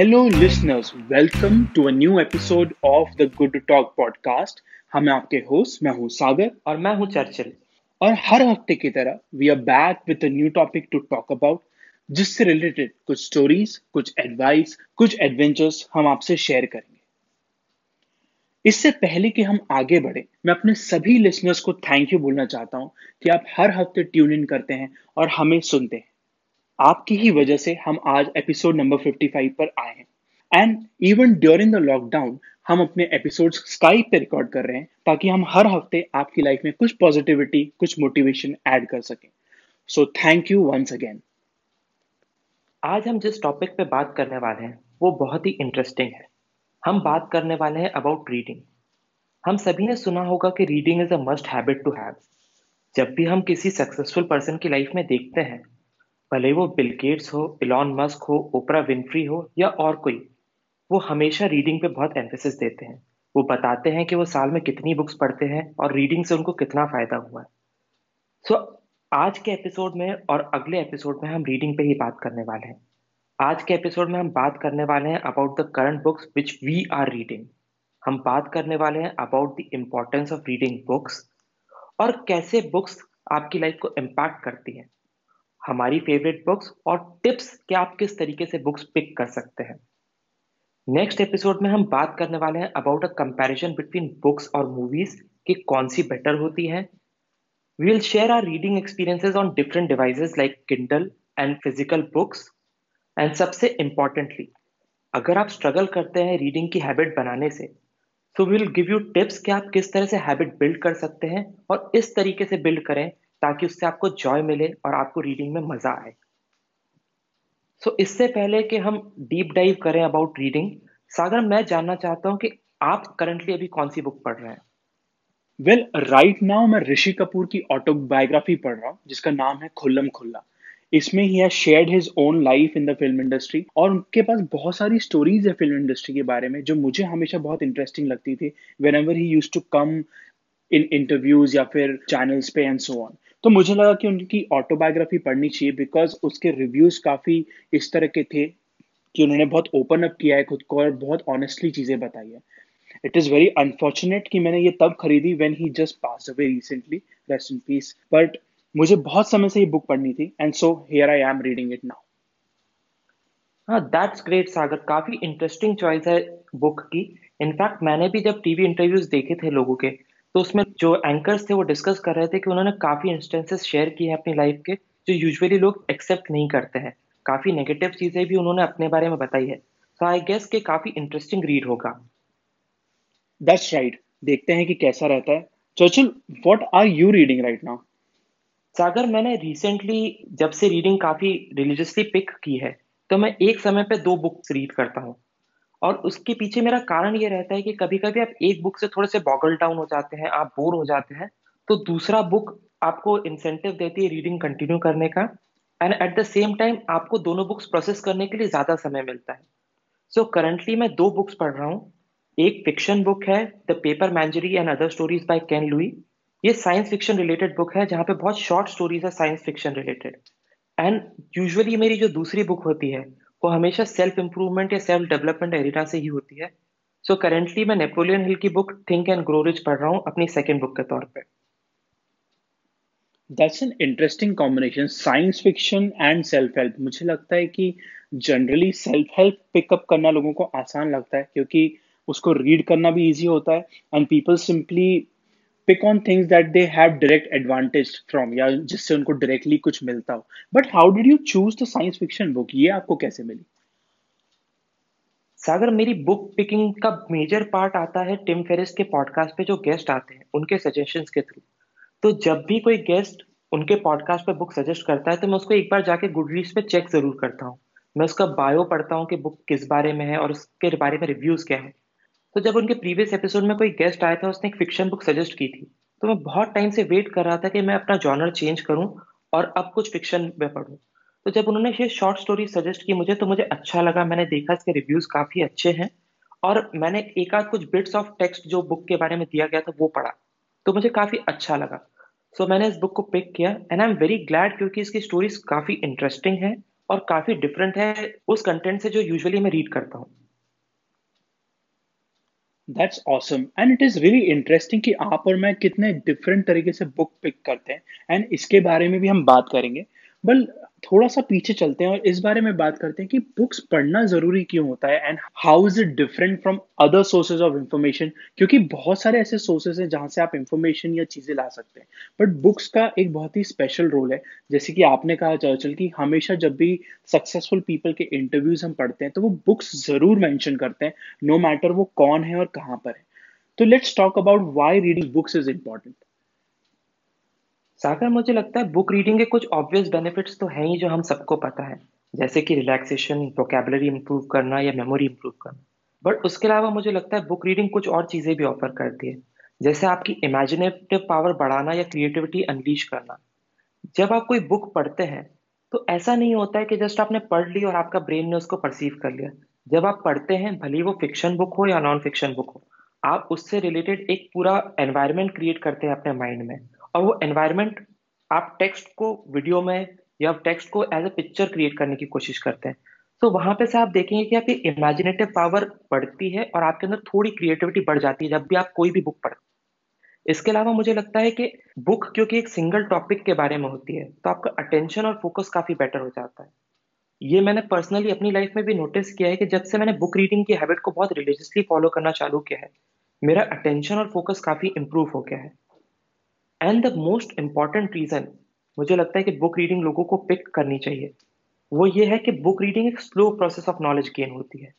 Listeners. Welcome to a new episode of the Good to Talk podcast. हम आपके host मैं हूँ सागर. और मैं हूँ चर्चिल. और हर हफ़्ते की तरह we are back with a new topic to talk about जिससे रिलेटेड कुछ स्टोरीज कुछ एडवाइस कुछ एडवेंचर्स हम आपसे शेयर करेंगे. इससे पहले कि हम आगे बढ़े मैं अपने सभी लिसनर्स को थैंक यू बोलना चाहता हूँ कि आप हर हफ़्ते ट्यून इन करते हैं और हमें सुनते हैं। आपकी ही वजह से हम आज एपिसोड नंबर 55 पर आए हैं। And even during the lockdown हम अपने एपिसोड स्काइप पे रिकॉर्ड कर रहे हैं ताकि हम हर हफ़्ते आपकी लाइफ में कुछ पॉजिटिविटी कुछ मोटिवेशन ऐड कर सकें। So thank you once again आज हम जिस टॉपिक पे बात करने वाले हैं, वो बहुत ही इंटरेस्टिंग है। हम बात करने वाले हैं अबाउट रीडिंग हम सभी ने सुना होगा कि reading is a must habit to have जब भी हम किसी सक्सेसफुल पर्सन की लाइफ में देखते हैं भले वो बिल गेट्स हो इलॉन मस्क हो ओपरा विनफ्री हो या और कोई वो हमेशा रीडिंग पे बहुत एम्फेसिस देते हैं। वो बताते हैं कि वो साल में कितनी बुक्स पढ़ते हैं और रीडिंग से उनको कितना फ़ायदा हुआ। है सो so, आज के एपिसोड में और अगले एपिसोड में हम रीडिंग पे ही बात करने वाले हैं। आज के एपिसोड में हम बात करने वाले हैं about the current books which we are reading हम बात करने वाले हैं about the importance of reading books और कैसे बुक्स आपकी लाइफ को इम्पैक्ट करती हैं। हमारी फेवरेट बुक्स और टिप्स कि आप किस तरीके से बुक्स पिक कर सकते हैं। नेक्स्ट एपिसोड में हम बात करने वाले हैं about a comparison between books और मूवीज़ कि कौन सी बेटर होती है। We will share our reading experiences on different devices like Kindle and physical books and सबसे इंपॉर्टेंटली अगर आप स्ट्रगल करते हैं रीडिंग की हैबिट बनाने से तो विल गिव यू टिप्स कि आप किस तरह से हैबिट बिल्ड कर सकते हैं और इस तरीके से बिल्ड करें ताकि उससे आपको जॉय मिले और आपको रीडिंग में मज़ा आए। सो so, इससे पहले कि हम डीप डाइव करें अबाउट रीडिंग सागर मैं जानना चाहता हूँ कि आप करंटली अभी कौन सी बुक पढ़ रहे हैं? वेल राइट नाउ मैं ऋषि कपूर की ऑटोबायोग्राफी पढ़ रहा हूँ जिसका नाम है खुल्लम खुल्ला। इसमें ही है shared his own life in the film industry और उनके पास बहुत सारी स्टोरीज है फ़िल्म इंडस्ट्री के बारे में जो मुझे हमेशा बहुत इंटरेस्टिंग लगती थी whenever he used to come in interviews या फिर चैनल्स पे एंड सो ऑन तो मुझे लगा कि उनकी ऑटोबायोग्राफी पढ़नी चाहिए बिकॉज़ उसके रिव्यूज़ काफ़ी इस तरह के थे कि उन्होंने बहुत ओपन अप किया है खुद को और बहुत ऑनेस्टली चीज़ें बताई है। इट इज़ वेरी अनफॉर्चुनेट कि मैंने ये तब खरीदी when he just pass away recently rest in peace but मुझे बहुत समय से ये बुक पढ़नी थी and so here I am reading it now हाँ दैट्स ग्रेट सागर। काफ़ी इंटरेस्टिंग चॉइस है बुक की। इनफैक्ट मैंने भी जब टीवी इंटरव्यूज़ देखे थे लोगों के तो उसमें जो एंकर्स थे वो डिस्कस कर रहे थे कि उन्होंने काफ़ी इंस्टेंसेस शेयर किए हैं अपनी लाइफ के जो यूजुअली लोग एक्सेप्ट नहीं करते हैं। काफ़ी नेगेटिव चीज़ें भी उन्होंने अपने बारे में बताई है। सो आई गेस के काफ़ी इंटरेस्टिंग रीड होगा। That's right right. देखते हैं कि कैसा रहता है। Churchill what are you reading right now Sagar मैंने रिसेंटली जब से रीडिंग काफ़ी रिलीजियसली पिक की है तो मैं एक समय पे दो बुक्स रीड करता हूँ। और उसके पीछे मेरा कारण ये रहता है कि कभी कभी आप एक बुक से थोड़े से बॉगल डाउन हो जाते हैं आप बोर हो जाते हैं तो दूसरा बुक आपको इंसेंटिव देती है रीडिंग कंटिन्यू करने का and at the same time आपको दोनों बुक्स प्रोसेस करने के लिए ज़्यादा समय मिलता है। सो so, करंटली मैं दो बुक्स पढ़ रहा हूँ एक फिक्शन बुक है the paper menagerie and other stories by Ken Liu ये साइंस फिक्शन रिलेटेड बुक है जहाँ पे बहुत शॉर्ट स्टोरीज है science fiction related and usually मेरी जो दूसरी बुक होती है वो हमेशा सेल्फ इंप्रूवमेंट या सेल्फ डेवलपमेंट एरिया से ही होती है। सो so, करेंटली मैं नेपोलियन हिल की book think and grow rich पढ़ रहा हूँ अपनी सेकेंड बुक के तौर पे। That's an interesting combination science fiction and self help मुझे लगता है कि जनरली सेल्फ हेल्प पिकअप करना लोगों को आसान लगता है क्योंकि उसको रीड करना भी इजी होता है and people simply pick on things that they have direct advantage from, या जिससे उनको directly कुछ मिलता हो। But how did you choose the science fiction book? ये आपको कैसे मिली? सागर, मेरी बुक पिकिंग का मेजर पार्ट आता है टिम फेरिस के पॉडकास्ट पे जो गेस्ट आते हैं, उनके सजेशंस के थ्रू तो जब भी कोई गेस्ट उनके पॉडकास्ट पे बुक सजेस्ट करता है तो मैं उसको एक बार जाके गुड रीड्स पे चेक ज़रूर करता हूँ। मैं उसका बायो पढ़ता हूँ कि बुक किस बारे में है और उसके बारे में रिव्यूज़ क्या है। तो जब उनके प्रीवियस एपिसोड में कोई गेस्ट आया था उसने एक फिक्शन बुक सजेस्ट की थी तो मैं बहुत टाइम से वेट कर रहा था कि मैं अपना जॉनर चेंज करूँ और अब कुछ फिक्शन में पढ़ूं। तो जब उन्होंने ये शॉर्ट स्टोरी सजेस्ट की मुझे तो मुझे अच्छा लगा। मैंने देखा इसके रिव्यूज़ काफ़ी अच्छे हैं और मैंने एक आध कुछ बिट्स ऑफ़ टेक्स्ट जो बुक के बारे में दिया गया था वो पढ़ा। तो मुझे काफ़ी अच्छा लगा। सो so, मैंने इस बुक को पिक किया and I am very glad क्योंकि इसकी स्टोरीज काफ़ी इंटरेस्टिंग है और काफ़ी डिफरेंट है उस कंटेंट से जो यूजुअली मैं रीड करता हूँ। That's awesome and it is really interesting कि आप और मैं कितने डिफरेंट तरीके से बुक पिक करते हैं। एंड इसके बारे में भी हम बात करेंगे। बल थोड़ा सा पीछे चलते हैं और इस बारे में बात करते हैं कि बुक्स पढ़ना ज़रूरी क्यों होता है and how is it different from other sources of information क्योंकि बहुत सारे ऐसे सोर्सेज हैं जहाँ से आप इंफॉर्मेशन या चीज़ें ला सकते हैं। बट बुक्स का एक बहुत ही स्पेशल रोल है। जैसे कि आपने कहा चर्चल की हमेशा जब भी सक्सेसफुल पीपल के इंटरव्यूज़ हम पढ़ते हैं तो वो बुक्स ज़रूर मैंशन करते हैं नो no मैटर वो कौन है और कहाँ पर है। तो let's talk about why reading books is important Sagar, मुझे लगता है बुक रीडिंग के कुछ ऑब्वियस बेनिफिट्स तो हैं ही जो हम सबको पता है। जैसे कि रिलैक्सेशन वोकेबलरी इंप्रूव करना या मेमोरी इंप्रूव करना। बट उसके अलावा मुझे लगता है बुक रीडिंग कुछ और चीज़ें भी ऑफ़र करती है। जैसे आपकी इमेजिनेटिव पावर बढ़ाना या क्रिएटिविटी अनलीश करना। जब आप कोई बुक पढ़ते हैं तो ऐसा नहीं होता है कि जस्ट आपने पढ़ ली और आपका ब्रेन ने उसको परसीव कर लिया। जब आप पढ़ते हैं, भले वो फिक्शन बुक हो या नॉन फिक्शन बुक हो, आप उससे रिलेटेड एक पूरा एनवायरमेंट क्रिएट करते हैं अपने माइंड में। और वो एनवायरमेंट आप टेक्स्ट को वीडियो में या टेक्स्ट को एज ए पिक्चर क्रिएट करने की कोशिश करते हैं। तो वहाँ पे से आप देखेंगे कि आपकी इमेजिनेटिव पावर बढ़ती है और आपके अंदर थोड़ी क्रिएटिविटी बढ़ जाती है जब भी आप कोई भी बुक पढ़ते इसके अलावा मुझे लगता है कि बुक क्योंकि एक सिंगल टॉपिक के बारे में होती है तो आपका अटेंशन और फोकस काफ़ी बेटर हो जाता है। ये मैंने पर्सनली अपनी लाइफ में भी नोटिस किया है कि जब से मैंने बुक रीडिंग की हैबिट को बहुत रिलीजियसली फॉलो करना चालू किया है, मेरा अटेंशन और फोकस काफ़ी इंप्रूव हो गया है। And the most important reason मुझे लगता है कि बुक रीडिंग लोगों को पिक करनी चाहिए, वो ये है कि बुक रीडिंग एक slow process of knowledge gain होती है।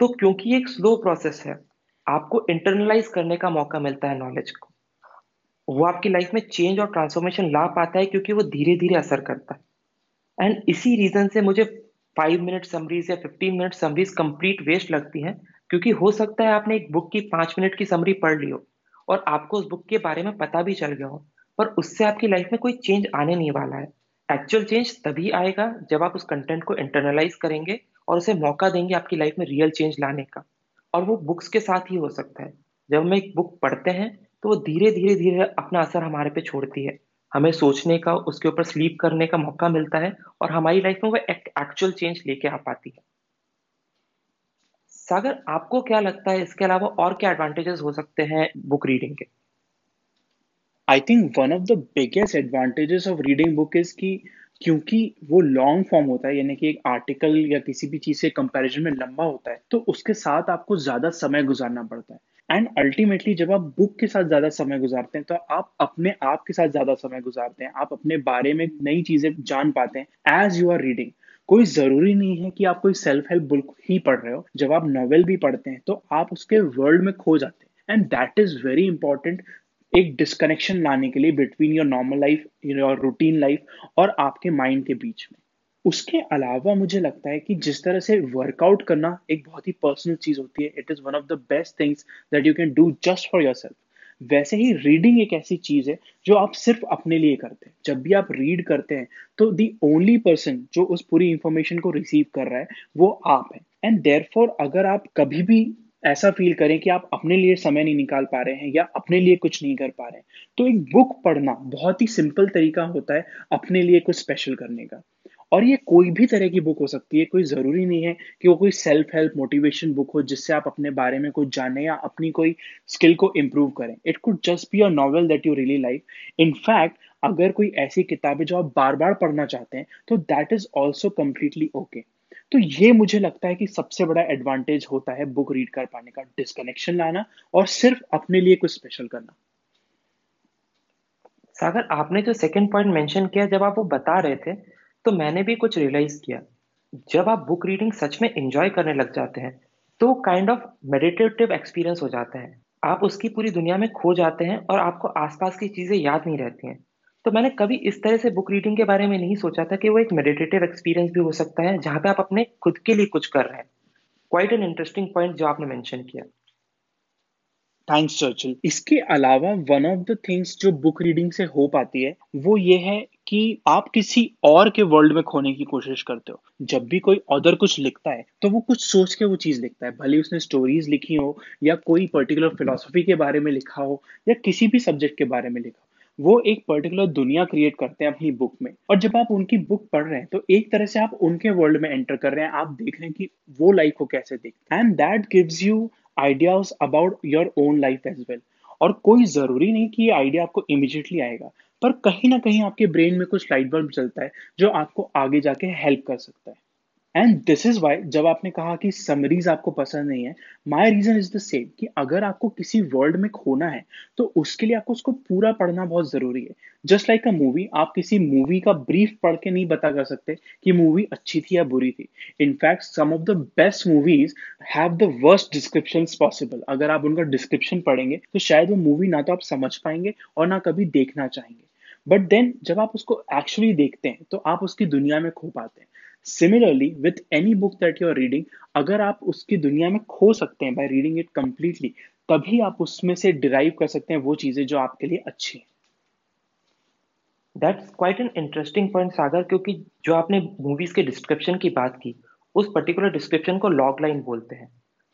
तो क्योंकि एक स्लो प्रोसेस है, आपको इंटरनलाइज करने का मौका मिलता है नॉलेज को। वो आपकी लाइफ में चेंज और ट्रांसफॉर्मेशन ला पाता है क्योंकि वो धीरे धीरे असर करता है। एंड इसी रीजन से मुझे फाइव मिनट समरीज या fifteen minute summaries complete waste लगती हैं, क्योंकि हो सकता है आपने एक बुक की पाँच मिनट की समरी पढ़ ली हो। और आपको उस बुक के बारे में पता भी चल गया हो, पर उससे आपकी लाइफ में कोई चेंज आने नहीं वाला है। एक्चुअल चेंज तभी आएगा जब आप उस कंटेंट को इंटरनलाइज करेंगे और उसे मौका देंगे आपकी लाइफ में रियल चेंज लाने का। और वो बुक्स के साथ ही हो सकता है। जब हम एक बुक पढ़ते हैं तो वो धीरे धीरे धीरे अपना असर हमारे पे छोड़ती है। हमें सोचने का, उसके ऊपर स्लीप करने का मौका मिलता है और हमारी लाइफ में वो एक्चुअल चेंज लेके आ पाती है। सागर, आपको क्या लगता है, इसके अलावा और क्या एडवांटेजेस हो सकते हैं बुक रीडिंग के? I think one of the biggest advantages of reading book is कि क्योंकि वो लॉन्ग फॉर्म होता है, यानी कि एक आर्टिकल या किसी भी चीज़ से कंपैरिजन में लंबा होता है तो उसके साथ आपको ज़्यादा समय गुजारना पड़ता है। एंड अल्टीमेटली जब आप बुक के साथ ज़्यादा समय गुजारते हैं तो आप अपने आप के साथ ज़्यादा समय गुजारते हैं, आप अपने बारे में नई चीज़ें जान पाते हैं एज यू आर रीडिंग कोई ज़रूरी नहीं है कि आप कोई सेल्फ हेल्प बुक ही पढ़ रहे हो। जब आप नॉवेल भी पढ़ते हैं तो आप उसके वर्ल्ड में खो जाते हैं। And that is very important एक डिस्कनेक्शन लाने के लिए between your normal life your routine life और आपके माइंड के बीच में। उसके अलावा मुझे लगता है कि जिस तरह से वर्कआउट करना एक बहुत ही पर्सनल चीज़ होती है it is one of the best things that you can do just for your self वैसे ही रीडिंग एक ऐसी चीज़ है जो आप सिर्फ़ अपने लिए करते हैं। जब भी आप रीड करते हैं तो दी ओनली पर्सन जो उस पूरी इंफॉर्मेशन को रिसीव कर रहा है, वो आप हैं। एंड देयर अगर आप कभी भी ऐसा फील करें कि आप अपने लिए समय नहीं निकाल पा रहे हैं या अपने लिए कुछ नहीं कर पा रहे हैं तो एक बुक पढ़ना बहुत ही सिंपल तरीका होता है अपने लिए कुछ स्पेशल करने का। और ये कोई भी तरह की बुक हो सकती है, कोई ज़रूरी नहीं है कि वो कोई सेल्फ हेल्प मोटिवेशन बुक हो जिससे आप अपने बारे में कुछ जाने या अपनी कोई स्किल को इम्प्रूव करें। It could just be a novel that you really like in fact अगर कोई ऐसी किताब है जो आप बार बार पढ़ना चाहते हैं तो that is also completely okay तो ये मुझे लगता है कि सबसे बड़ा एडवांटेज होता है बुक रीड कर पाने का डिस्कनेक्शन लाना और सिर्फ़ अपने लिए कुछ स्पेशल करना। सागर, आपने जो सेकंड पॉइंट मेंशन किया, जब आप वो बता रहे थे तो मैंने भी कुछ रियलाइज़ किया। जब आप बुक रीडिंग सच में एंजॉय करने लग जाते हैं तो काइंड ऑफ़ मेडिटेटिव एक्सपीरियंस हो जाता है। आप उसकी पूरी दुनिया में खो जाते हैं और आपको आसपास की चीज़ें याद नहीं रहती हैं। तो मैंने कभी इस तरह से बुक रीडिंग के बारे में नहीं सोचा था कि वो एक मेडिटेटिव एक्सपीरियंस भी हो सकता है, जहाँ पे आप अपने खुद के लिए कुछ कर रहे हैं। क्वाइट एन इंटरेस्टिंग पॉइंट जो आपने मेंशन किया। थैंक्स चर्चिल इसके अलावा वन ऑफ़ द थिंग्स जो बुक रीडिंग से हो पाती है, वो ये है कि आप किसी और के वर्ल्ड में खोने की कोशिश करते हो। जब भी कोई अदर कुछ लिखता है तो वो कुछ सोच के वो चीज़ लिखता है। भले उसने स्टोरीज लिखी हो, या कोई पर्टिकुलर फिलोसफी के बारे में लिखा हो, या किसी भी सब्जेक्ट के बारे में लिखा हो, वो एक पर्टिकुलर दुनिया क्रिएट करते हैं अपनी बुक में। और जब आप उनकी बुक पढ़ रहे हैं तो एक तरह से आप उनके वर्ल्ड में एंटर कर रहे हैं। आप देख रहे हैं कि वो लाइफ को कैसे देखते हैं। And that gives you ideas about your own life as well और कोई ज़रूरी नहीं कि ये आइडिया आपको इमिजिएटली आएगा, पर कहीं ना कहीं आपके ब्रेन में कुछ लाइट बल्ब चलता है जो आपको आगे जाके हेल्प कर सकता है। एंड दिस इज़ वाई जब आपने कहा कि समरीज आपको पसंद नहीं है my reason is the same कि अगर आपको किसी वर्ल्ड में खोना है तो उसके लिए आपको उसको पूरा पढ़ना बहुत ज़रूरी है। जस्ट लाइक अ मूवी आप किसी मूवी का ब्रीफ पढ़ के नहीं बता कर सकते कि मूवी अच्छी थी या बुरी थी। In fact some of the best movies have the worst description possible अगर आप उनका डिस्क्रिप्शन पढ़ेंगे तो शायद वो मूवी ना तो आप समझ पाएँगे और ना कभी देखना चाहेंगे। बट देन जब आप उसको एक्चुअली देखते हैं तो आप उसकी दुनिया में खो पाते हैं। Similarly with any book that you are reading अगर आप उसकी दुनिया में खो सकते हैं बाय रीडिंग इट कंप्लीटली तभी आप उसमें से डिराइव कर सकते हैं वो चीज़ें जो आपके लिए अच्छी हैं। That's quite an interesting point Sagar क्योंकि जो आपने मूवीज़ के डिस्क्रिप्शन की बात की, उस पर्टिकुलर डिस्क्रिप्शन को लॉग लाइन बोलते हैं।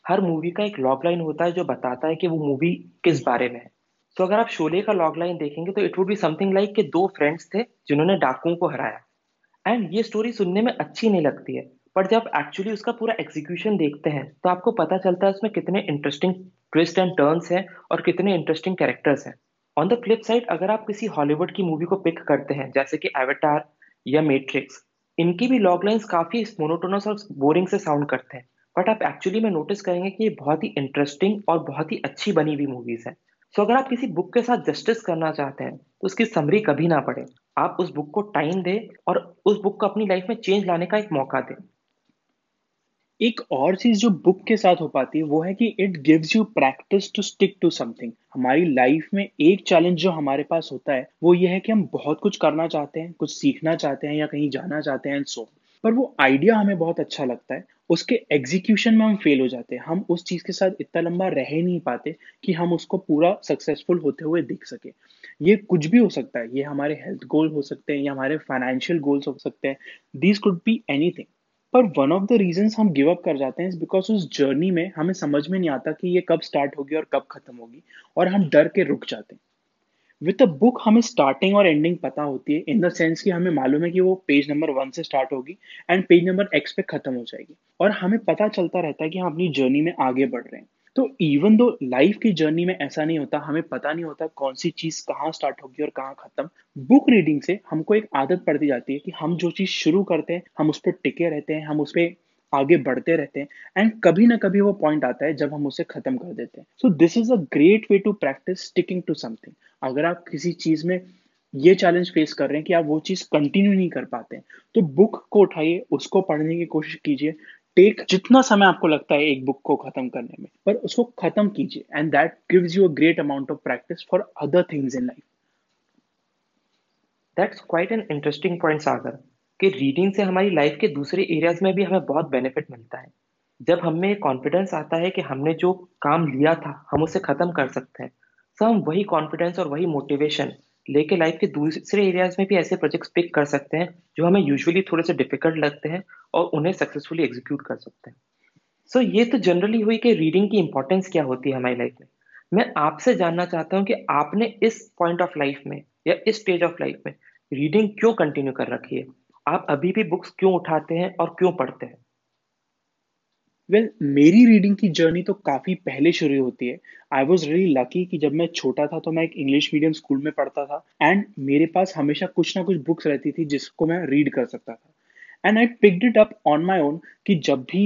हर मूवी का एक लॉग लाइन होता है जो बताता है कि वो मूवी किस बारे में है। तो अगर आप शोले का लॉग लाइन देखेंगे तो it would be something like कि दो फ्रेंड्स थे जिन्होंने डाकुओं को हराया। एंड ये स्टोरी सुनने में अच्छी नहीं लगती है। पर जब एक्चुअली उसका पूरा एग्जीक्यूशन देखते हैं तो आपको पता चलता है उसमें कितने इंटरेस्टिंग ट्विस्ट एंड टर्न्स हैं और कितने इंटरेस्टिंग कैरेक्टर्स हैं। ऑन द फ्लिप साइड अगर आप किसी हॉलीवुड की मूवी को पिक करते हैं जैसे कि एवेटार या मेट्रिक्स इनकी भी लॉग लाइन्स काफ़ी मोनोटोनस और बोरिंग से साउंड करते हैं। बट आप एक्चुअली में नोटिस करेंगे कि ये बहुत ही इंटरेस्टिंग और बहुत ही अच्छी बनी हुई मूवीज़ है। सो so, अगर आप किसी बुक के साथ जस्टिस करना चाहते हैं तो उसकी समरी कभी ना पढ़े। आप उस बुक को टाइम दें और उस बुक को अपनी लाइफ में चेंज लाने का एक मौका दें। एक और चीज़ जो बुक के साथ हो पाती है, वो है कि it gives you practice to stick to something हमारी लाइफ में एक चैलेंज जो हमारे पास होता है, वो ये है कि हम बहुत कुछ करना चाहते हैं, कुछ सीखना चाहते हैं या कहीं जाना चाहते हैं सो पर वो आइडिया हमें बहुत अच्छा लगता है, उसके एग्जीक्यूशन में हम फेल हो जाते हैं। हम उस चीज़ के साथ इतना लंबा रह नहीं पाते कि हम उसको पूरा सक्सेसफुल होते हुए देख सके। ये कुछ भी हो सकता है, ये हमारे हेल्थ गोल हो सकते हैं, या हमारे फाइनेंशियल गोल्स हो सकते हैं दीज कुड बी एनीथिंग पर वन ऑफ़ द रीजन हम गिव अप कर जाते हैं बिकॉज़ उस जर्नी में हमें समझ में नहीं आता कि ये कब स्टार्ट होगी और कब खत्म होगी, और हम डर के रुक जाते हैं। विद अ बुक हमें स्टार्टिंग और एंडिंग पता होती है इन द सेंस कि हमें मालूम है कि वो पेज नंबर वन से स्टार्ट होगी एंड पेज नंबर एक्स पे खत्म हो जाएगी। और हमें पता चलता रहता है कि हम अपनी जर्नी में आगे बढ़ रहे हैं। तो इवन दो लाइफ की जर्नी में ऐसा नहीं होता, हमें पता नहीं होता कौन सी चीज़ कहाँ स्टार्ट होगी और कहाँ खत्म। बुक रीडिंग से हमको एक आदत पड़ती जाती है कि हम जो चीज़ शुरू करते हैं, हम उस पर टिके रहते हैं, हम उस पर आगे बढ़ते रहते हैं एंड कभी ना कभी वो पॉइंट आता है जब हम उसे खत्म कर देते हैं। So this is a great way to practice sticking to something अगर आप किसी चीज़ में ये चैलेंज फेस कर रहे हैं कि आप वो चीज़ कंटिन्यू नहीं कर पाते हैं तो बुक को उठाइए, उसको पढ़ने की कोशिश कीजिए टेक जितना समय आपको लगता है एक बुक को खत्म करने में पर उसको खत्म कीजिए and that gives you a great amount of practice for other things in life that's quite an interesting point Sagar कि रीडिंग से हमारी लाइफ के दूसरे एरियाज़ में भी हमें बहुत बेनिफिट मिलता है। जब हमें कॉन्फिडेंस आता है कि हमने जो काम लिया था हम उसे खत्म कर सकते हैं। तो हम वही कॉन्फिडेंस और वही मोटिवेशन लेके लाइफ के दूसरे एरियाज़ में भी ऐसे प्रोजेक्ट्स पिक कर सकते हैं जो हमें यूजुअली थोड़े से डिफ़िकल्ट लगते हैं और उन्हें सक्सेसफुली एग्जीक्यूट कर सकते हैं। सो so, ये तो जनरली हुई कि रीडिंग की इंपॉर्टेंस क्या होती है हमारी लाइफ में। मैं आपसे जानना चाहता हूँ कि आपने इस पॉइंट ऑफ़ लाइफ में या इस स्टेज ऑफ़ लाइफ में रीडिंग क्यों कंटिन्यू कर रखी है? आप अभी भी बुक्स क्यों उठाते हैं और क्यों पढ़ते हैं? वेल well, मेरी रीडिंग की जर्नी तो काफ़ी पहले शुरू होती है। आई वॉज़ रियली लकी कि जब मैं छोटा था तो मैं एक इंग्लिश मीडियम स्कूल में पढ़ता था एंड मेरे पास हमेशा कुछ ना कुछ बुक्स रहती थी जिसको मैं रीड कर सकता था। And I picked it up on my own कि जब भी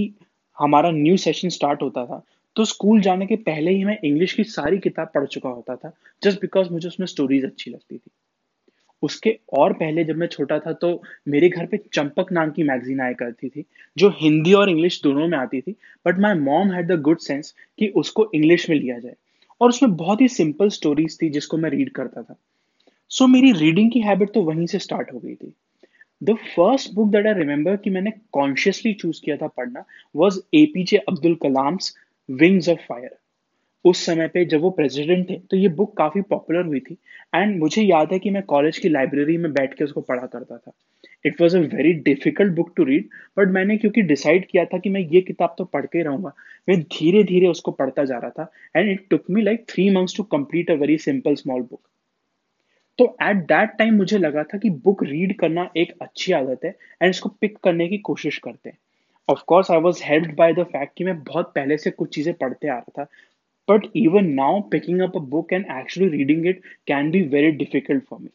हमारा न्यू सेशन स्टार्ट होता था तो स्कूल जाने के पहले ही मैं इंग्लिश की सारी किताब पढ़ चुका होता था जस्ट बिकॉज़ मुझे उसमें स्टोरीज अच्छी लगती थी। उसके और पहले जब मैं छोटा था तो मेरे घर पे चंपक नाम की मैगजीन आया करती थी जो हिंदी और इंग्लिश दोनों में आती थी but my mom had the good sense कि उसको इंग्लिश में लिया जाए। और उसमें बहुत ही सिंपल स्टोरीज थी जिसको मैं रीड करता था। सो so, मेरी रीडिंग की हैबिट तो वहीं से स्टार्ट हो गई थी। The first book that I remember कि मैंने कॉन्शियसली चूज़ किया था पढ़ना was A P J Abdul Kalam's Wings of Fire उस समय पे जब वो प्रेसिडेंट थे तो ये बुक काफ़ी पॉपुलर हुई थी। एंड मुझे याद है कि मैं कॉलेज की लाइब्रेरी में बैठ के उसको पढ़ा करता था। It was a very difficult book to read but मैंने क्योंकि डिसाइड किया था कि मैं ये किताब तो पढ़ के रहूँगा, मैं धीरे धीरे उसको पढ़ता जा रहा था। And it took me like three months to complete a very simple small book तो एट दैट टाइम मुझे लगा था कि बुक रीड करना एक अच्छी आदत है एंड इसको पिक करने की कोशिश करते हैं। Of course I was helped by the fact कि मैं बहुत पहले से कुछ चीज़ें पढ़ते आ रहा था। But even now picking up a book and actually reading it can be very difficult for me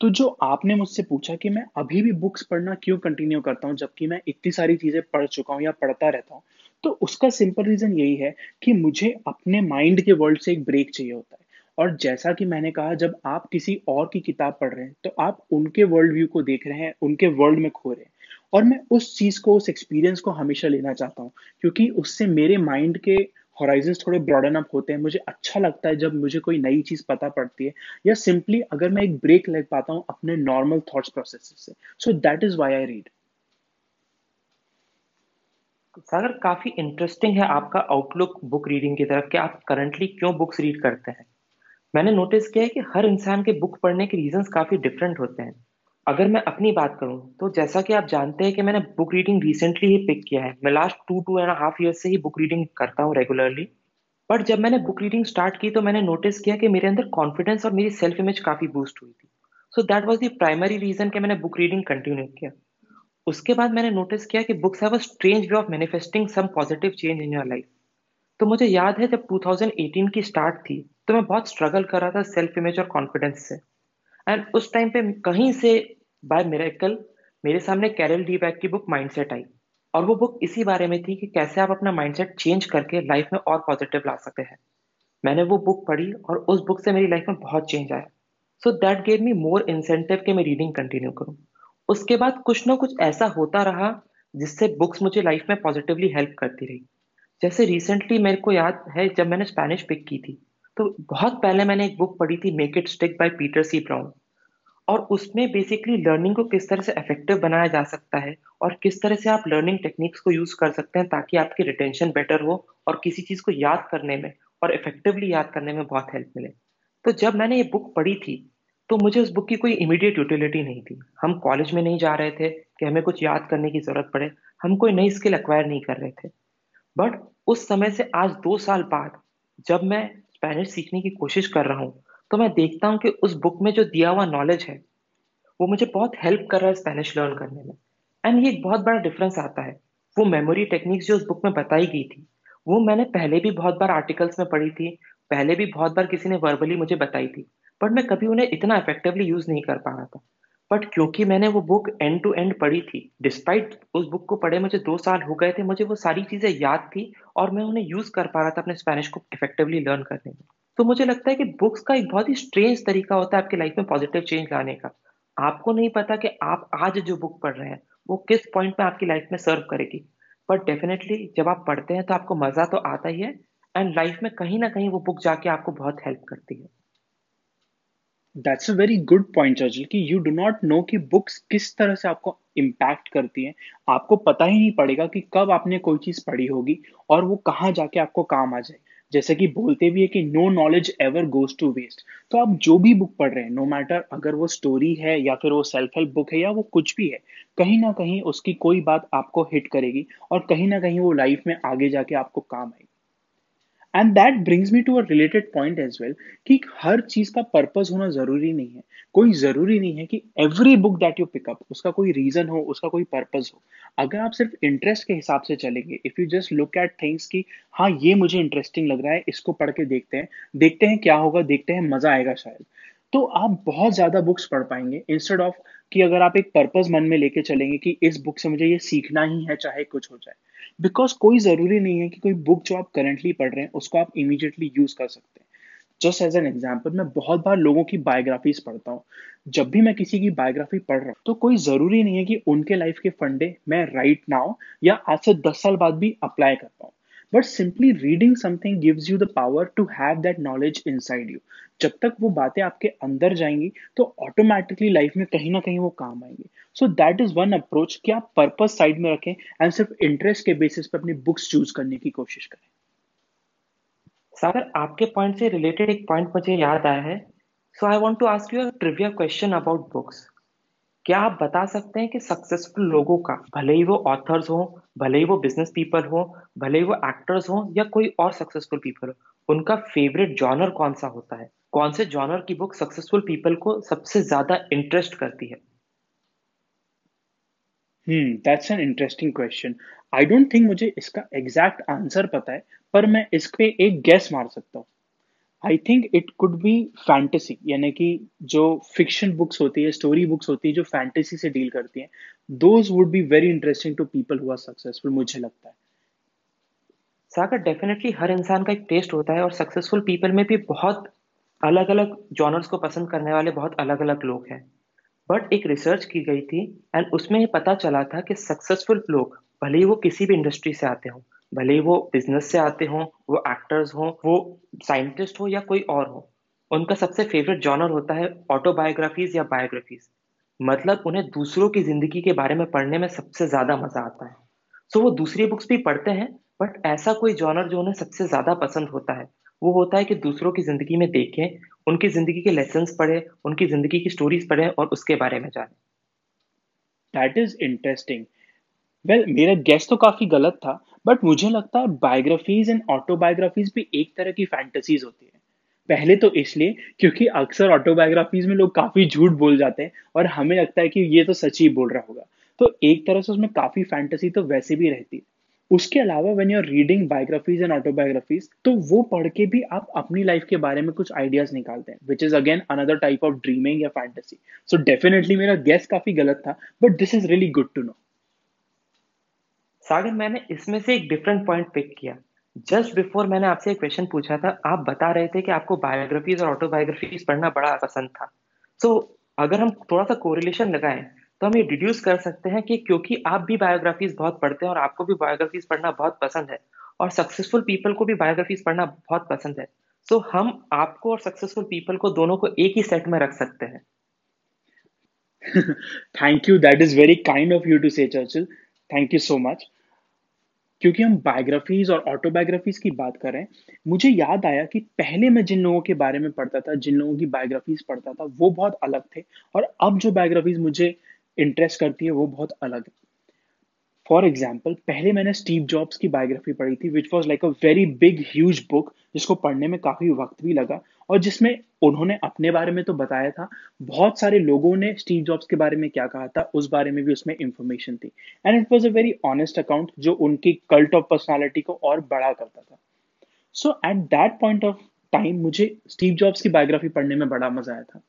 तो जो आपने मुझसे पूछा कि मैं अभी भी बुक्स पढ़ना क्यों कंटिन्यू करता हूँ, जबकि मैं इतनी सारी चीज़ें पढ़ चुका हूँ या पढ़ता रहता हूँ तो उसका सिंपल रीज़न यही है कि मुझे अपने माइंड के वर्ल्ड से एक ब्रेक चाहिए होता है। और जैसा कि मैंने कहा, जब आप किसी और की किताब पढ़ रहे हैं तो आप उनके वर्ल्ड व्यू को देख रहे हैं, उनके वर्ल्ड में खो रहे हैं। और मैं उस चीज़ को, उस एक्सपीरियंस को हमेशा लेना चाहता हूँ, क्योंकि उससे मेरे माइंड के हॉराइजन थोड़े ब्रॉडन अप होते हैं। मुझे अच्छा लगता है जब मुझे कोई नई चीज़ पता पड़ती है या सिंपली अगर मैं एक ब्रेक ले पाता हूँ अपने नॉर्मल थॉट्स प्रोसेस से। So that is why I read Sagar, काफ़ी इंटरेस्टिंग है आपका आउटलुक बुक रीडिंग की तरफ़ कि आप करंटली क्यों बुक्स रीड करते हैं? मैंने नोटिस किया है कि हर इंसान के बुक पढ़ने के रीजंस काफ़ी डिफरेंट होते हैं। अगर मैं अपनी बात करूँ तो जैसा कि आप जानते हैं कि मैंने बुक रीडिंग रिसेंटली ही पिक किया है। मैं last two two and half year से ही बुक रीडिंग करता हूँ रेगुलरली बट जब मैंने बुक रीडिंग स्टार्ट की तो मैंने नोटिस किया कि मेरे अंदर कॉन्फिडेंस और मेरी सेल्फ इमेज काफ़ी बूस्ट हुई थी। So that was the primary reason कि मैंने बुक रीडिंग कंटिन्यू किया। उसके बाद मैंने नोटिस किया कि books have a strange way of manifesting some positive change in your life तो मुझे याद है जब 2018 की स्टार्ट थी तो मैं बहुत स्ट्रगल कर रहा था सेल्फ इमेज और कॉन्फिडेंस से। एंड उस टाइम पे कहीं से बाय मेरेकल मेरे सामने कैरल डी बैक की बुक माइंडसेट आई। और वो बुक इसी बारे में थी कि कैसे आप अपना माइंडसेट चेंज करके लाइफ में और पॉजिटिव ला सकते हैं। मैंने वो बुक पढ़ी और उस बुक से मेरी लाइफ में बहुत चेंज आया। So that gave me more incentive कि मैं रीडिंग कंटिन्यू करूँ। उसके बाद कुछ ना कुछ ऐसा होता रहा जिससे बुक्स मुझे लाइफ में पॉजिटिवली हेल्प करती रही। जैसे रिसेंटली मेरे को याद है जब मैंने स्पेनिश पिक की थी। तो बहुत पहले मैंने एक बुक पढ़ी थी Make It Stick by Peter C Brown और उसमें बेसिकली लर्निंग को किस तरह से इफ़ेक्टिव बनाया जा सकता है और किस तरह से आप लर्निंग टेक्निक्स को यूज़ कर सकते हैं ताकि आपकी रिटेंशन बेटर हो और किसी चीज़ को याद करने में और इफेक्टिवली याद करने में बहुत हेल्प मिले। तो जब मैंने ये बुक पढ़ी थी तो मुझे उस बुक की कोई इमीडिएट यूटिलिटी नहीं थी। हम कॉलेज में नहीं जा रहे थे कि हमें कुछ याद करने की ज़रूरत पड़े, हम कोई नई स्किल एक्वायर नहीं कर रहे थे। बट उस समय से आज दो साल बाद जब मैं स्पेनिश सीखने की कोशिश कर रहा हूँ तो मैं देखता हूँ कि उस बुक में जो दिया हुआ नॉलेज है, वो मुझे बहुत हेल्प कर रहा है स्पेनिश लर्न करने में। एंड ये एक बहुत बड़ा डिफरेंस आता है। वो मेमोरी टेक्निक्स जो उस बुक में बताई गई थी, वो मैंने पहले भी बहुत बार आर्टिकल्स में पढ़ी थी, पहले भी बहुत बार किसी ने वर्बली मुझे बताई थी बट मैं कभी उन्हें इतना इफेक्टिवली यूज़ नहीं कर पा रहा था। बट क्योंकि मैंने वो बुक एंड टू एंड पढ़ी थी डिस्पाइट उस बुक को पढ़े मुझे दो साल हो गए थे, मुझे वो सारी चीज़ें याद थी और मैं उन्हें यूज़ कर पा रहा था अपने स्पेनिश को इफेक्टिवली लर्न करने में। तो मुझे लगता है कि बुक्स का एक बहुत ही स्ट्रेंज तरीका होता है आपकी लाइफ में पॉजिटिव चेंज लाने का। आपको नहीं पता कि आप आज जो बुक पढ़ रहे हैं, वो किस पॉइंट में आपकी लाइफ में सर्व करेगी। बट डेफिनेटली जब आप पढ़ते हैं तो आपको मज़ा तो आता ही है एंड लाइफ में कहीं ना कहीं वो बुक जाके आपको बहुत हेल्प करती है। That's a very good point Churchill कि यू डू नॉट नो कि बुक्स किस तरह से आपको इम्पैक्ट करती हैं। आपको पता ही नहीं पड़ेगा कि कब आपने कोई चीज़ पढ़ी होगी और वो कहाँ जाके आपको काम आ जाए। जैसे कि बोलते भी है कि no knowledge ever goes to waste तो आप जो भी बुक पढ़ रहे हैं नो मैटर अगर वो स्टोरी है या फिर वो सेल्फ हेल्प बुक है या वो कुछ भी है, कहीं ना कहीं उसकी कोई बात आपको हिट करेगी और कहीं ना कहीं वो लाइफ में आगे जाके आपको काम आएगी। And that brings me to a related point as well कि हर चीज़ का पर्पज होना ज़रूरी नहीं है। कोई ज़रूरी नहीं है कि every book that you pick up उसका कोई रीजन हो, उसका कोई पर्पज हो। अगर आप सिर्फ़ इंटरेस्ट के हिसाब से चलेंगे if you just look at things कि हाँ ये मुझे इंटरेस्टिंग लग रहा है, इसको पढ़ के देखते हैं देखते हैं क्या होगा, देखते हैं मज़ा आएगा शायद। तो आप बहुत ज़्यादा बुक्स पढ़ पाएँगे इंस्टेड ऑफ़ कि अगर आप एक पर्पज मन में लेके चलेंगे कि इस बुक से मुझे ये सीखना ही है, चाहे कुछ हो जाए। बिकॉज़ कोई ज़रूरी नहीं है कि कोई बुक जो आप करेंटली पढ़ रहे हैं, उसको आप इमीडिएटली यूज़ कर सकते हैं। जस्ट एज एन एग्ज़ाम्पल मैं बहुत बार लोगों की बायोग्राफीज पढ़ता हूँ। जब भी मैं किसी की बायोग्राफी पढ़ रहा हूँ तो कोई ज़रूरी नहीं है कि उनके लाइफ के फंडे मैं राइट नाउ या आज से दस साल बाद भी अप्लाई कर पाऊँ but simply reading something gives you the power to have that knowledge inside you जब तक वो बातें आपके अंदर जाएँगी तो ऑटोमेटिकली लाइफ में कहीं ना कहीं वो काम आएँगे। So that is one approach कि आप पर्पज साइड में रखें एंड सिर्फ़ इंटरेस्ट के बेसिस पे अपनी बुक्स चूज़ करने की कोशिश करें। सागर, आपके पॉइंट से रिलेटेड एक पॉइंट मुझे याद आया है। So I want to ask you trivia question about books क्या आप बता सकते हैं कि सक्सेसफुल लोगों का, भले ही वो ऑथर्स हो, भले ही वो बिज़नेस पीपल हो, भले ही वो एक्टर्स हो या कोई और सक्सेसफुल पीपल हो, उनका फेवरेट जॉनर कौन सा होता है? कौन से जॉनर की बुक सक्सेसफुल पीपल को सबसे ज़्यादा इंटरेस्ट करती है? हम्म that's an interesting question I don't think मुझे इसका एग्जैक्ट आंसर पता है पर मैं इस पे एक गैस मार सकता हूँ। I think it could be fantasy यानी कि जो फिक्शन बुक्स होती है स्टोरी बुक्स होती है जो फैंटेसी से डील करती हैं those would be very interesting to people हुआ सक्सेसफुल मुझे लगता है। सागर डेफिनेटली हर इंसान का एक टेस्ट होता है और सक्सेसफुल पीपल में भी बहुत अलग अलग जॉनर्स को पसंद करने वाले बहुत अलग अलग लोग हैं। बट एक रिसर्च की गई थी एंड उसमें ये पता चला था कि सक्सेसफुल लोग भले ही वो किसी भी इंडस्ट्री से आते हों भले ही वो बिज़नेस से आते हों वो एक्टर्स हों वो साइंटिस्ट हो या कोई और हो उनका सबसे फेवरेट जॉनर होता है ऑटोबायोग्राफीज या बायोग्राफीज मतलब उन्हें दूसरों की ज़िंदगी के बारे में पढ़ने में सबसे ज़्यादा मज़ा आता है। सो so, वो दूसरी बुक्स भी पढ़ते हैं बट ऐसा कोई जॉनर जो उन्हें सबसे ज़्यादा पसंद होता है। वो होता है कि दूसरों की ज़िंदगी में देखें, उनकी ज़िंदगी के लेसन पढ़े, उनकी ज़िंदगी की स्टोरीज पढ़े और उसके बारे में जाने। दैट इज़ इंटरेस्टिंग वेल मेरा गेस तो काफ़ी गलत था बट मुझे लगता है बायोग्राफीज एंड ऑटोबायोग्राफीज भी एक तरह की फैंटेसीज होती है। पहले तो इसलिए क्योंकि अक्सर ऑटोबायोग्राफीज में लोग काफ़ी झूठ बोल जाते हैं और हमें लगता है कि ये तो सच ही बोल रहा होगा। तो एक तरह से उसमें काफ़ी फैंटेसी तो वैसे भी रहती है। उसके अलावा when you are reading biographies and autobiographies तो वो पढ़ के भी आप अपनी लाइफ के बारे में कुछ आइडियाज़ निकालते हैं which is again another type of dreaming या फैंटेसी सो डेफिनेटली मेरा गेस काफ़ी गलत था but this is really good to know Sagar मैंने इसमें से एक डिफरेंट पॉइंट पिक किया। जस्ट बिफोर मैंने आपसे एक क्वेश्चन पूछा था आप बता रहे थे कि आपको बायोग्राफीज और ऑटोबायोग्राफीज पढ़ना बड़ा पसंद था। सो so, अगर हम थोड़ा सा कोरिलेशन लगाएँ तो हम ये डिड्यूस कर सकते हैं कि क्योंकि आप भी बायोग्राफीज बहुत पढ़ते हैं और आपको भी बायोग्राफीज पढ़ना बहुत पसंद है और सक्सेसफुल पीपल को भी बायोग्राफीज पढ़ना बहुत पसंद है so, हम आपको और सक्सेसफुल पीपल को दोनों को एक ही सेट में रख सकते हैं। Thank you that is very kind of you to say Churchill thank you so much क्योंकि हम बायोग्राफीज और ऑटोबायोग्राफीज की बात कर रहे हैं मुझे याद आया कि पहले मैं जिन लोगों के बारे में पढ़ता था जिन लोगों की बायोग्राफीज पढ़ता था वो बहुत अलग थे और अब जो बायोग्राफीज मुझे इंटरेस्ट करती है, वो बहुत अलग है। फॉर एग्ज़ाम्पल पहले मैंने स्टीव जॉब्स की बायोग्राफी पढ़ी थी which was like a very big huge book जिसको पढ़ने में काफ़ी वक्त भी लगा और जिसमें उन्होंने अपने बारे में तो बताया था। बहुत सारे लोगों ने स्टीव जॉब्स के बारे में क्या कहा था, उस बारे में भी उसमें इंफॉर्मेशन थी। And it was a very honest account जो उनकी कल्ट ऑफ़ पर्सनैलिटी को और बड़ा करता था। So at that point of time मुझे स्टीव जॉब्स की बायोग्राफी पढ़ने में बड़ा मज़ा आया था।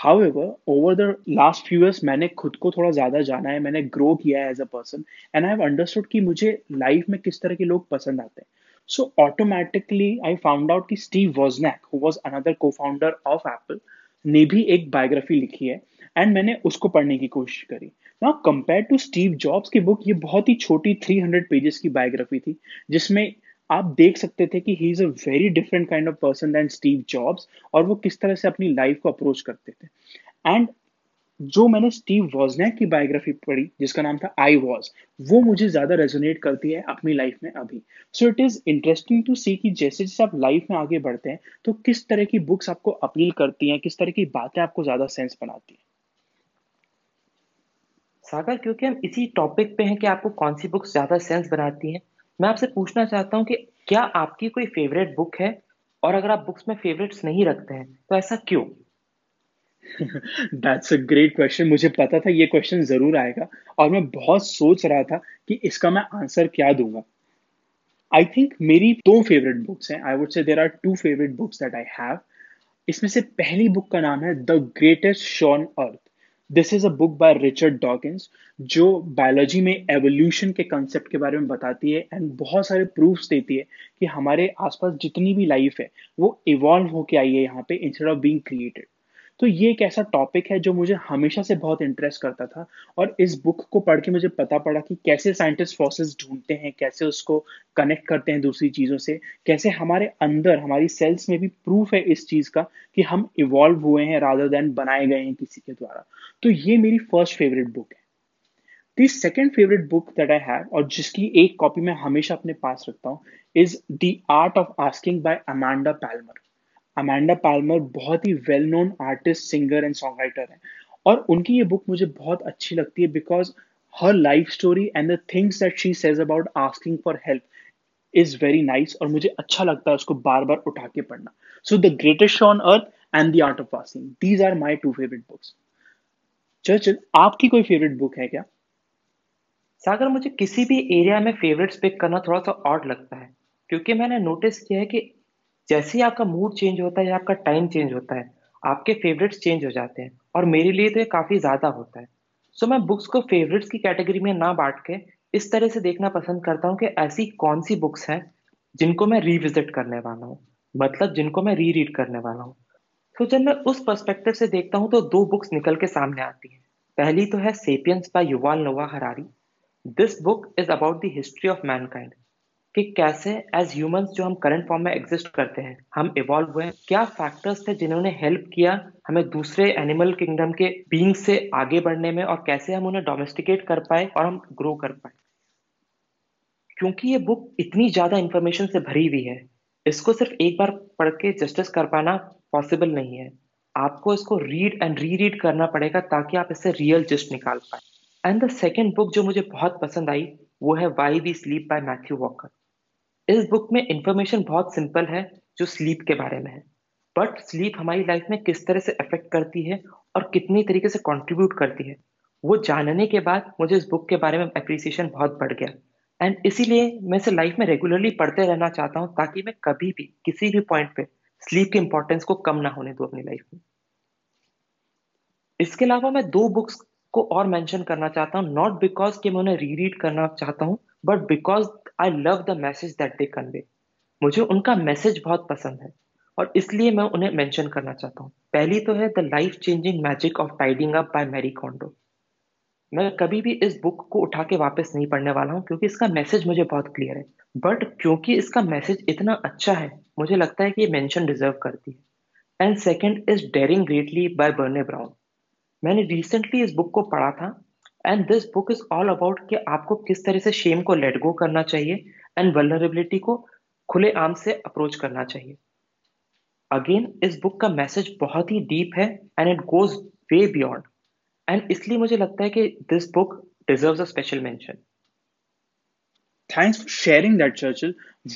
However, over the last few years मैंने खुद को थोड़ा ज़्यादा जाना है मैंने ग्रो किया है as a person and I have understood कि मुझे लाइफ में किस तरह के लोग पसंद आते हैं। So automatically I found out कि Steve Wozniak who was another cofounder of Apple ने भी एक बायोग्राफी लिखी है एंड मैंने उसको पढ़ने की कोशिश करी। Now compare to Steve Jobs की बुक ये बहुत ही छोटी 300 पेजेस की बायोग्राफी थी जिसमें आप देख सकते थे कि he is a very different kind of person than Steve Jobs और वो किस तरह से अपनी लाइफ को अप्रोच करते थे। एंड जो मैंने स्टीव वॉजनैक की बायोग्राफी पढ़ी, जिसका नाम था आई वॉज़ वो मुझे ज़्यादा रेजोनेट करती है अपनी लाइफ में अभी। So it is interesting to see कि जैसे जैसे आप लाइफ में आगे बढ़ते हैं तो किस तरह की बुक्स आपको अपील करती हैं, किस तरह की बातें आपको ज़्यादा सेंस बनाती हैं। सागर, क्योंकि हम इसी टॉपिक पे हैं कि आपको कौन सी बुक्स ज़्यादा सेंस बनाती हैं मैं आपसे पूछना चाहता हूँ कि क्या आपकी कोई फेवरेट बुक है? और अगर आप बुक्स में फेवरेट्स नहीं रखते हैं तो ऐसा क्यों? दैट्स अ ग्रेट क्वेश्चन मुझे पता था ये क्वेश्चन ज़रूर आएगा। और मैं बहुत सोच रहा था कि इसका मैं आंसर क्या दूँगा। आई थिंक मेरी दो फेवरेट बुक्स हैं। I would say there are two favourite books that I have इसमें से पहली बुक का नाम है the greatest show on earth this is a book by Richard Dawkins जो बायोलॉजी में एवोल्यूशन के कंसेप्ट के बारे में बताती है एंड बहुत सारे प्रूफ्स देती है कि हमारे आसपास जितनी भी लाइफ है, वो इवॉल्व होके आई है यहाँ पे इंस्टेड ऑफ़ बीइंग क्रिएटेड तो ये एक ऐसा टॉपिक है जो मुझे हमेशा से बहुत इंटरेस्ट करता था और इस बुक को पढ़ के मुझे पता पड़ा कि कैसे साइंटिस्ट फॉसिल्स ढूंढते हैं, कैसे उसको कनेक्ट करते हैं दूसरी चीज़ों से, कैसे हमारे अंदर, हमारी सेल्स में भी प्रूफ है इस चीज़ का कि हम इवॉल्व हुए हैं रादर देन बनाए गए हैं किसी के द्वारा। तो ये मेरी फ़र्स्ट फेवरेट बुक है। The second favourite book that I have और जिसकी एक कॉपी मैं हमेशा अपने पास रखता हूँ is the art of asking by Amanda Palmer Amanda Palmer बहुत ही well known artist singer and songwriter है। और उनकी ये बुक मुझे बहुत अच्छी लगती है because her life story and the things that she says about asking for help is very nice और मुझे अच्छा लगता है उसको बार बार उठा के पढ़ना। So the greatest on earth and the art of passing these are my two favourite books Churchill आपकी कोई फेवरेट बुक है क्या? सागर, मुझे किसी भी एरिया में फेवरेट्स पिक करना थोड़ा सा ऑड लगता है, क्योंकि मैंने नोटिस किया है कि जैसे ही आपका मूड चेंज होता है या आपका टाइम चेंज होता है, आपके फेवरेट्स चेंज हो जाते हैं और मेरे लिए तो ये काफ़ी ज़्यादा होता है। सो मैं बुक्स को फेवरेट्स की कैटेगरी में ना बांट के इस तरह से देखना पसंद करता हूँ कि ऐसी कौन सी बुक्स हैं जिनको मैं रिविजिट करने वाला हूँ मतलब जिनको मैं री रीड करने वाला हूँ। तो जब मैं उस पर्सपेक्टिव से देखता हूँ तो दो बुक्स निकल के सामने आती हैं। पहली तो है Sapiens by Yuval Noah Harari this book is about the history of mankind कि कैसे एज ह्यूमंस जो हम करंट फॉर्म में एग्जिस्ट करते हैं, हम इवॉल्व हुए क्या फैक्टर्स थे जिन्होंने हेल्प किया हमें दूसरे एनिमल किंगडम के बींग से आगे बढ़ने में और कैसे हम उन्हें डोमेस्टिकेट कर पाए और हम ग्रो कर पाए? क्योंकि ये बुक इतनी ज़्यादा इंफॉर्मेशन से भरी हुई है, इसको सिर्फ़ एक बार पढ़ के जस्टिस कर पाना पॉसिबल नहीं है। आपको इसको रीड एंड री रीड करना पड़ेगा ताकि आप इससे रियल जस्ट निकाल पाए। एंड द सेकेंड बुक जो मुझे बहुत पसंद आई, वो है why we sleep by Matthew Walker इस बुक में इंफॉर्मेशन बहुत सिंपल है, जो स्लीप के बारे में है। बट स्लीप हमारी लाइफ में किस तरह से अफेक्ट करती है और कितनी तरीके से कंट्रीब्यूट करती है, वो जानने के बाद मुझे इस बुक के बारे में अप्रिसिएशन बहुत बढ़ गया। एंड इसीलिए मैं इसे लाइफ में रेगुलरली पढ़ते रहना चाहता हूँ, ताकि मैं कभी भी, किसी भी पॉइंट पे स्लीप के इंपॉर्टेंस को कम ना होने दूँ अपनी लाइफ में। इसके अलावा मैं दो बुक्स को और मेंशन करना चाहता हूँ नॉट बिकॉज़ कि मैं उन्हें री रीड करना चाहता हूँ but because I love the message that they convey मुझे उनका मैसेज बहुत पसंद है और इसलिए मैं उन्हें मेंशन करना चाहता हूँ। पहली तो है the life changing magic of tidying up by Marie Kondo मैं कभी भी इस बुक को उठा के वापस नहीं पढ़ने वाला हूँ क्योंकि इसका मैसेज मुझे बहुत क्लियर है। बट क्योंकि इसका मैसेज इतना अच्छा है, मुझे लगता है कि ये मेंशन डिजर्व करती है। And second is daring greatly by Brene Brown मैंने रिसेंटली इस बुक को पढ़ा था and this book is all about कि आपको किस तरह से शेम को लेट गो करना चाहिए एंड वलनरेबिलिटी को खुले आम से अप्रोच करना चाहिए। अगेन इस बुक का मैसेज बहुत ही डीप है and it goes way beyond and इसलिए मुझे लगता है कि this book deserve a special mention thanks for sharing that Churchill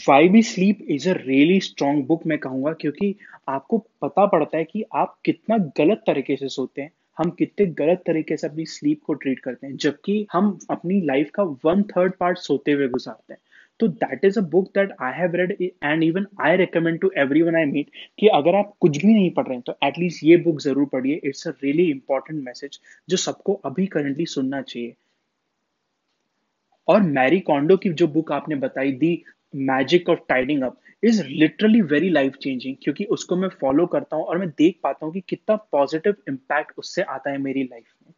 why we sleep is a really strong book मैं कहूँगा, क्योंकि आपको पता पड़ता है कि आप कितना गलत तरीके से सोते हैं। हम कितने गलत तरीके से अपनी स्लीप को ट्रीट करते हैं, जबकि हम अपनी लाइफ का वन थर्ड पार्ट सोते हुए गुजारते हैं। तो that is a book that I have read and even I recommend to everyone I meet कि अगर आप कुछ भी नहीं पढ़ रहे हैं तो एटलीस्ट ये बुक ज़रूर पढ़िए। It's a really important message जो सबको अभी करंटली सुनना चाहिए। और मैरी कॉन्डो की जो बुक आपने बताई the magic of tidying up is literally very life changing क्योंकि उसको मैं फॉलो करता हूँ और मैं देख पाता हूँ कि कितना पॉजिटिव इम्पैक्ट उससे आता है मेरी लाइफ में।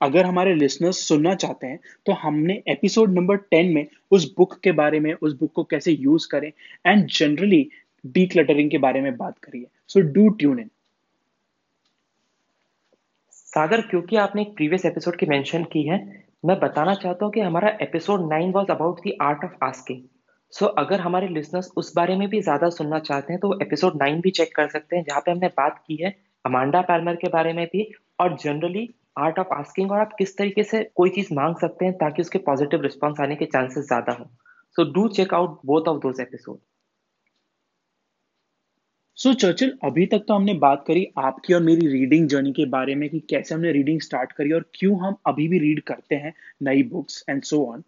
अगर हमारे लिसनर्स सुनना चाहते हैं तो हमने एपिसोड नंबर टेन में उस बुक के बारे में, उस बुक को कैसे यूज़ करें एंड जनरली डी क्लटरिंग के बारे में बात करिए। सो डू ट्यून इन सागर, क्योंकि आपने एक प्रीवियस एपिसोड की मेंशन की है, मैं बताना चाहता हूँ कि हमारा episode nine was about the art of asking so so, अगर हमारे लिसनर्स उस बारे में भी ज़्यादा सुनना चाहते हैं तो एपिसोड नाइन भी चेक कर सकते हैं जहाँ पे हमने बात की है अमांडा पैलमर के बारे में भी और जनरली आर्ट ऑफ़ आस्किंग और आप किस तरीके से कोई चीज़ मांग सकते हैं ताकि उसके पॉजिटिव रिस्पॉन्स आने के चांसेस ज़्यादा हो। So do check out both of those episode so Churchill अभी तक तो हमने बात करी आपकी और मेरी रीडिंग जर्नी के बारे में कि कैसे हमने रीडिंग स्टार्ट करी और क्यों हम अभी भी रीड करते हैं नई बुक्स एंड सो ऑन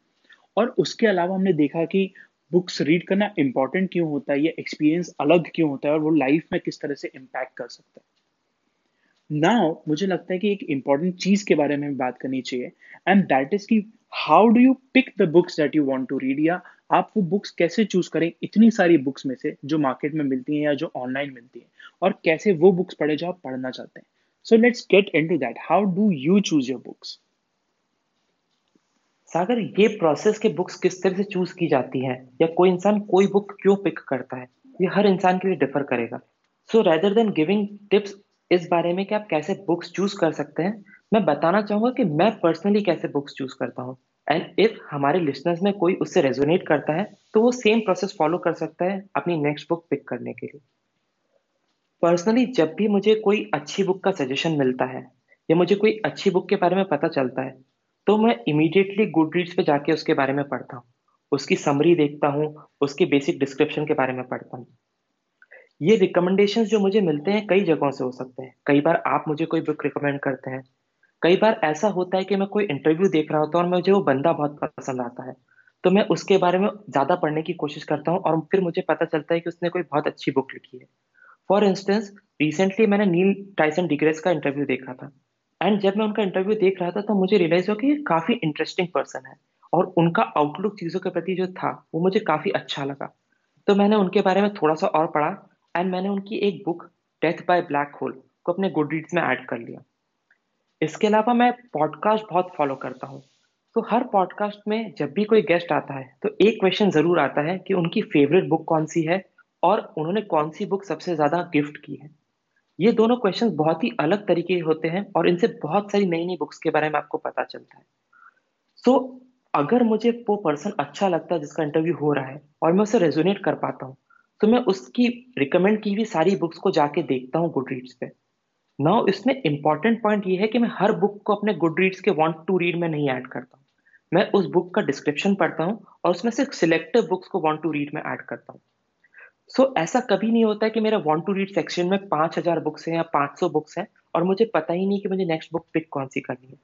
और उसके अलावा हमने देखा कि बुक्स रीड करना इंपॉर्टेंट क्यों होता है? ये एक्सपीरियंस अलग क्यों होता है? और वो लाइफ में किस तरह से इम्पैक्ट कर सकता है? नाउ मुझे लगता है कि एक इंपॉर्टेंट चीज़ के बारे में बात करनी चाहिए। And that is key how do you pick the books that you want to read या आप वो बुक्स कैसे चूज़ करें? इतनी सारी बुक्स में से जो मार्केट में मिलती हैं या जो ऑनलाइन मिलती हैं। और कैसे वो बुक्स पढ़े जो आप पढ़ना चाहते हैं। So let's get into that how do you choose your books Sagar, ये प्रोसेस के बुक्स किस तरह से चूज़ की जाती है? या कोई इंसान कोई बुक क्यों पिक करता है? ये हर इंसान के लिए डिफर करेगा। So rather than giving tips इस बारे में कि आप कैसे बुक्स चूज़ कर सकते हैं, मैं बताना चाहूँगा कि मैं पर्सनली कैसे बुक्स चूज़ करता हूँ। एंड इफ़ हमारे लिसनर्स में कोई उससे रेजोनेट करता है तो वो सेम प्रोसेस फॉलो कर सकता है अपनी नेक्स्ट बुक पिक करने के लिए। पर्सनली जब भी मुझे कोई अच्छी बुक का सजेशन मिलता है, या मुझे कोई अच्छी बुक के बारे में पता चलता है तो मैं इमीडिएटली गुड रीड्स पे जाके उसके बारे में पढ़ता हूँ। उसकी समरी देखता हूँ, उसके बेसिक डिस्क्रिप्शन के बारे में पढ़ता हूँ। ये रिकमेंडेशंस जो मुझे मिलते हैं, कई जगहों से हो सकते हैं। कई बार आप मुझे कोई बुक रिकमेंड करते हैं। कई बार ऐसा होता है कि मैं कोई इंटरव्यू देख रहा होता हूँ और मुझे वो बंदा बहुत पसंद आता है। तो मैं उसके बारे में ज़्यादा पढ़ने की कोशिश करता हूँ और फिर मुझे पता चलता है कि उसने कोई बहुत अच्छी बुक लिखी है। फॉर इंस्टेंस रिसेंटली मैंने नील टाइसन डिग्रेस का इंटरव्यू देखा था। एंड जब मैं उनका इंटरव्यू देख रहा था तो मुझे रियलाइज़ हुआ कि ये काफ़ी इंटरेस्टिंग पर्सन है और उनका आउटलुक चीज़ों के प्रति जो था, वो मुझे काफ़ी अच्छा लगा। तो मैंने उनके बारे में थोड़ा सा और पढ़ा एंड मैंने उनकी एक book death by black hole को अपने गुड रीड्स में ऐड कर लिया। इसके अलावा मैं पॉडकास्ट बहुत फॉलो करता हूँ। तो हर पॉडकास्ट में जब भी कोई गेस्ट आता है तो एक क्वेश्चन ज़रूर आता है कि उनकी फेवरेट बुक कौन सी है और उन्होंने कौन सी बुक सबसे ज़्यादा गिफ्ट की है। ये दोनों क्वेश्चन बहुत ही अलग तरीके होते हैं और इनसे बहुत सारी नई नई बुक्स के बारे में आपको पता चलता है। सो so, अगर मुझे वो पर्सन अच्छा लगता है जिसका इंटरव्यू हो रहा है और मैं उसे रेजोनेट कर पाता हूँ तो मैं उसकी रिकमेंड की हुई सारी बुक्स को जाके देखता हूँ गुड रीड्स पे। नाउ इसमें इंपॉर्टेंट पॉइंट ये है कि मैं हर बुक को अपने गुड रीड्स के वॉन्ट टू रीड में नहीं ऐड करता हूँ। मैं उस बुक का डिस्क्रिप्शन पढ़ता हूँ और उसमें से सिलेक्टिव बुक्स को वॉन्ट टू रीड में ऐड करता हूँ। सो so, ऐसा कभी नहीं होता है कि मेरा वांट टू रीड सेक्शन में पाँच हज़ार बुक्स हैं या पाँच सौ बुक्स हैं और मुझे पता ही नहीं कि मुझे नेक्स्ट बुक पिक कौन सी करनी है।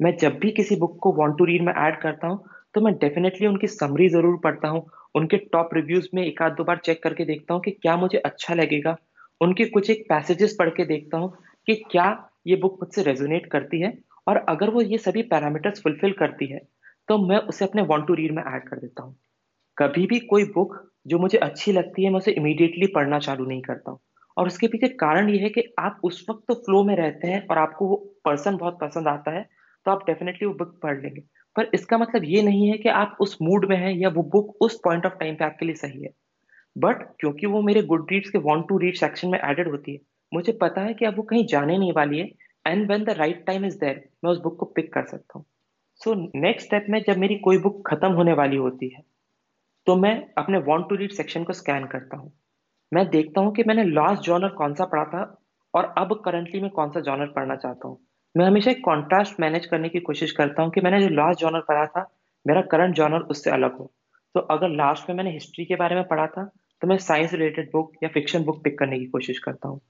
मैं जब भी किसी बुक को वांट टू रीड में ऐड करता हूँ तो मैं डेफिनेटली उनकी समरी ज़रूर पढ़ता हूँ उनके टॉप रिव्यूज़ में एक आध दो बार चेक करके देखता हूँ कि क्या मुझे अच्छा लगेगा उनके कुछ एक पैसेजेस पढ़ के देखता हूँ कि क्या ये बुक मुझसे रेजोनेट करती है और अगर वो ये सभी पैरामीटर्स फुलफिल करती है तो मैं उसे अपने वांट टू रीड में ऐड कर देता हूँ। कभी भी कोई बुक जो मुझे अच्छी लगती है, मैं उसे इमीडिएटली पढ़ना चालू नहीं करता हूँ। और उसके पीछे कारण ये है कि आप उस वक्त तो फ्लो में रहते हैं और आपको वो पर्सन बहुत पसंद आता है तो आप डेफिनेटली वो बुक पढ़ लेंगे। पर इसका मतलब ये नहीं है कि आप उस मूड में हैं या वो बुक उस पॉइंट ऑफ़ टाइम पे आपके लिए सही है। बट क्योंकि वो मेरे गुड रीड्स के वॉन्ट टू रीड सेक्शन में एडेड होती है, मुझे पता है कि अब वो कहीं जाने नहीं वाली है and when the right time is there मैं उस बुक को पिक कर सकता हूँ। सो नेक्स्ट स्टेप में जब मेरी कोई बुक खत्म होने वाली होती है तो मैं अपने वॉन्ट टू रीड सेक्शन को स्कैन करता हूँ। मैं देखता हूँ कि मैंने लास्ट जॉनर कौन सा पढ़ा था और अब करंटली मैं कौन सा जॉनर पढ़ना चाहता हूँ। मैं हमेशा एक कॉन्ट्रास्ट मैनेज करने की कोशिश करता हूँ कि मैंने जो लास्ट जॉनर पढ़ा था, मेरा करंट जॉनर उससे अलग हो। तो अगर लास्ट में मैंने हिस्ट्री के बारे में पढ़ा था तो मैं साइंस रिलेटेड बुक या फिक्शन बुक पिक करने की कोशिश करता हूँ।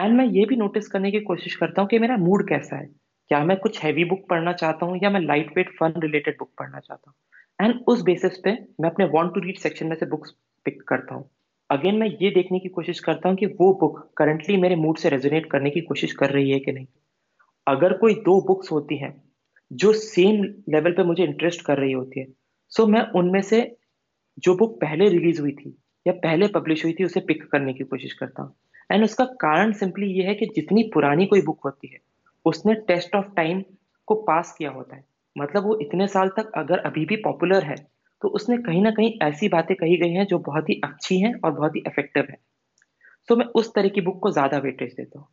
एंड मैं ये भी नोटिस करने की कोशिश करता हूँ कि मेरा मूड कैसा है। क्या मैं कुछ हैवी बुक पढ़ना चाहता हूँ या मैं light weight fun related book पढ़ना चाहता हूँ? एंड उस बेसिस पे मैं अपने वॉन्ट टू रीड सेक्शन में से बुक्स पिक करता हूँ। अगेन मैं ये देखने की कोशिश करता हूँ कि वो बुक करंटली मेरे मूड से रेजोनेट करने की कोशिश कर रही है कि नहीं। अगर कोई दो बुक्स होती हैं, जो सेम लेवल पे मुझे इंटरेस्ट कर रही होती है सो so मैं उनमें से जो बुक पहले रिलीज़ हुई थी या पहले पब्लिश हुई थी, उसे पिक करने की कोशिश करता हूँ। एंड उसका कारण सिंपली ये है कि जितनी पुरानी कोई बुक होती है, उसने टेस्ट ऑफ़ टाइम को पास किया होता है। मतलब वो इतने साल तक अगर अभी भी पॉपुलर है तो उसने कहीं ना कहीं ऐसी बातें कही गई हैं जो बहुत ही अच्छी हैं और बहुत ही इफ़ेक्टिव है। तो मैं उस तरह की बुक को ज़्यादा वेटेज देता हूँ।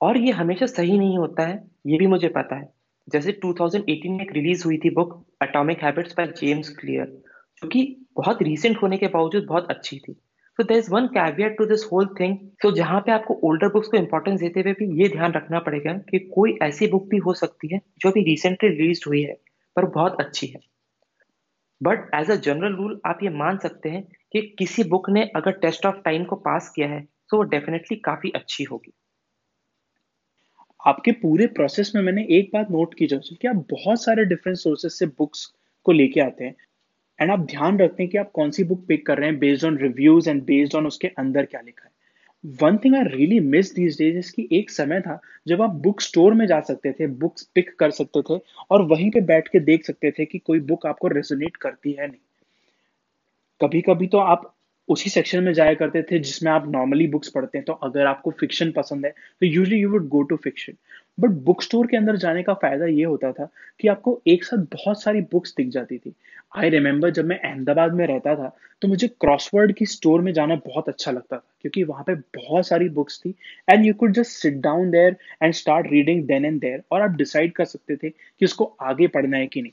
और ये हमेशा सही नहीं होता है, ये भी मुझे पता है। जैसे 2018 में एक रिलीज़ हुई थी book atomic habits by James Clear जो कि बहुत रीसेंट होने के बावजूद बहुत अच्छी थी। तो there is one caveat to this whole thing तो जहाँ पे आपको ओल्डर बुक्स को इंपॉर्टेंस देते हुए भी ये ध्यान रखना पड़ेगा कि कोई ऐसी बुक भी हो सकती है जो अभी रिसेंटली रिलीज़ हुई है, पर बहुत अच्छी है। But as a general rule आप ये मान सकते हैं कि किसी बुक ने अगर टेस्ट ऑफ़ टाइम को पास किया है तो वो डेफिनेटली काफ़ी अच्छी होगी। आपके पूरे प्रोसेस में मैंने एक बात नोट की जो कि आप बहुत सारे डिफरेंट सोर्सेस से बुक्स को लेके आते हैं। एंड आप ध्यान रखते हैं कि आप कौन सी बुक पिक कर रहे हैं based on reviews and based on उसके अंदर क्या लिखा है। One thing I really miss these days इसकी एक समय था जब आप बुक स्टोर में जा सकते थे बुक्स पिक कर सकते थे और वहीं पे बैठ के देख सकते थे कि कोई बुक आपको रेजोनेट करती है नहीं। कभी कभी तो आप उसी सेक्शन में जाया करते थे जिसमें आप नॉर्मली बुक्स पढ़ते हैं। तो अगर आपको फिक्शन पसंद है तो usually you would go to fiction but book store के अंदर जाने का फ़ायदा ये होता था कि आपको एक साथ बहुत सारी बुक्स दिख जाती थी। आई रिमेम्बर जब मैं अहमदाबाद में रहता था तो मुझे क्रॉसवर्ड की स्टोर में जाना बहुत अच्छा लगता था, क्योंकि वहाँ पे बहुत सारी बुक्स थी। And you could just sit down there and start reading then and there और आप डिसाइड कर सकते थे कि उसको आगे पढ़ना है कि नहीं।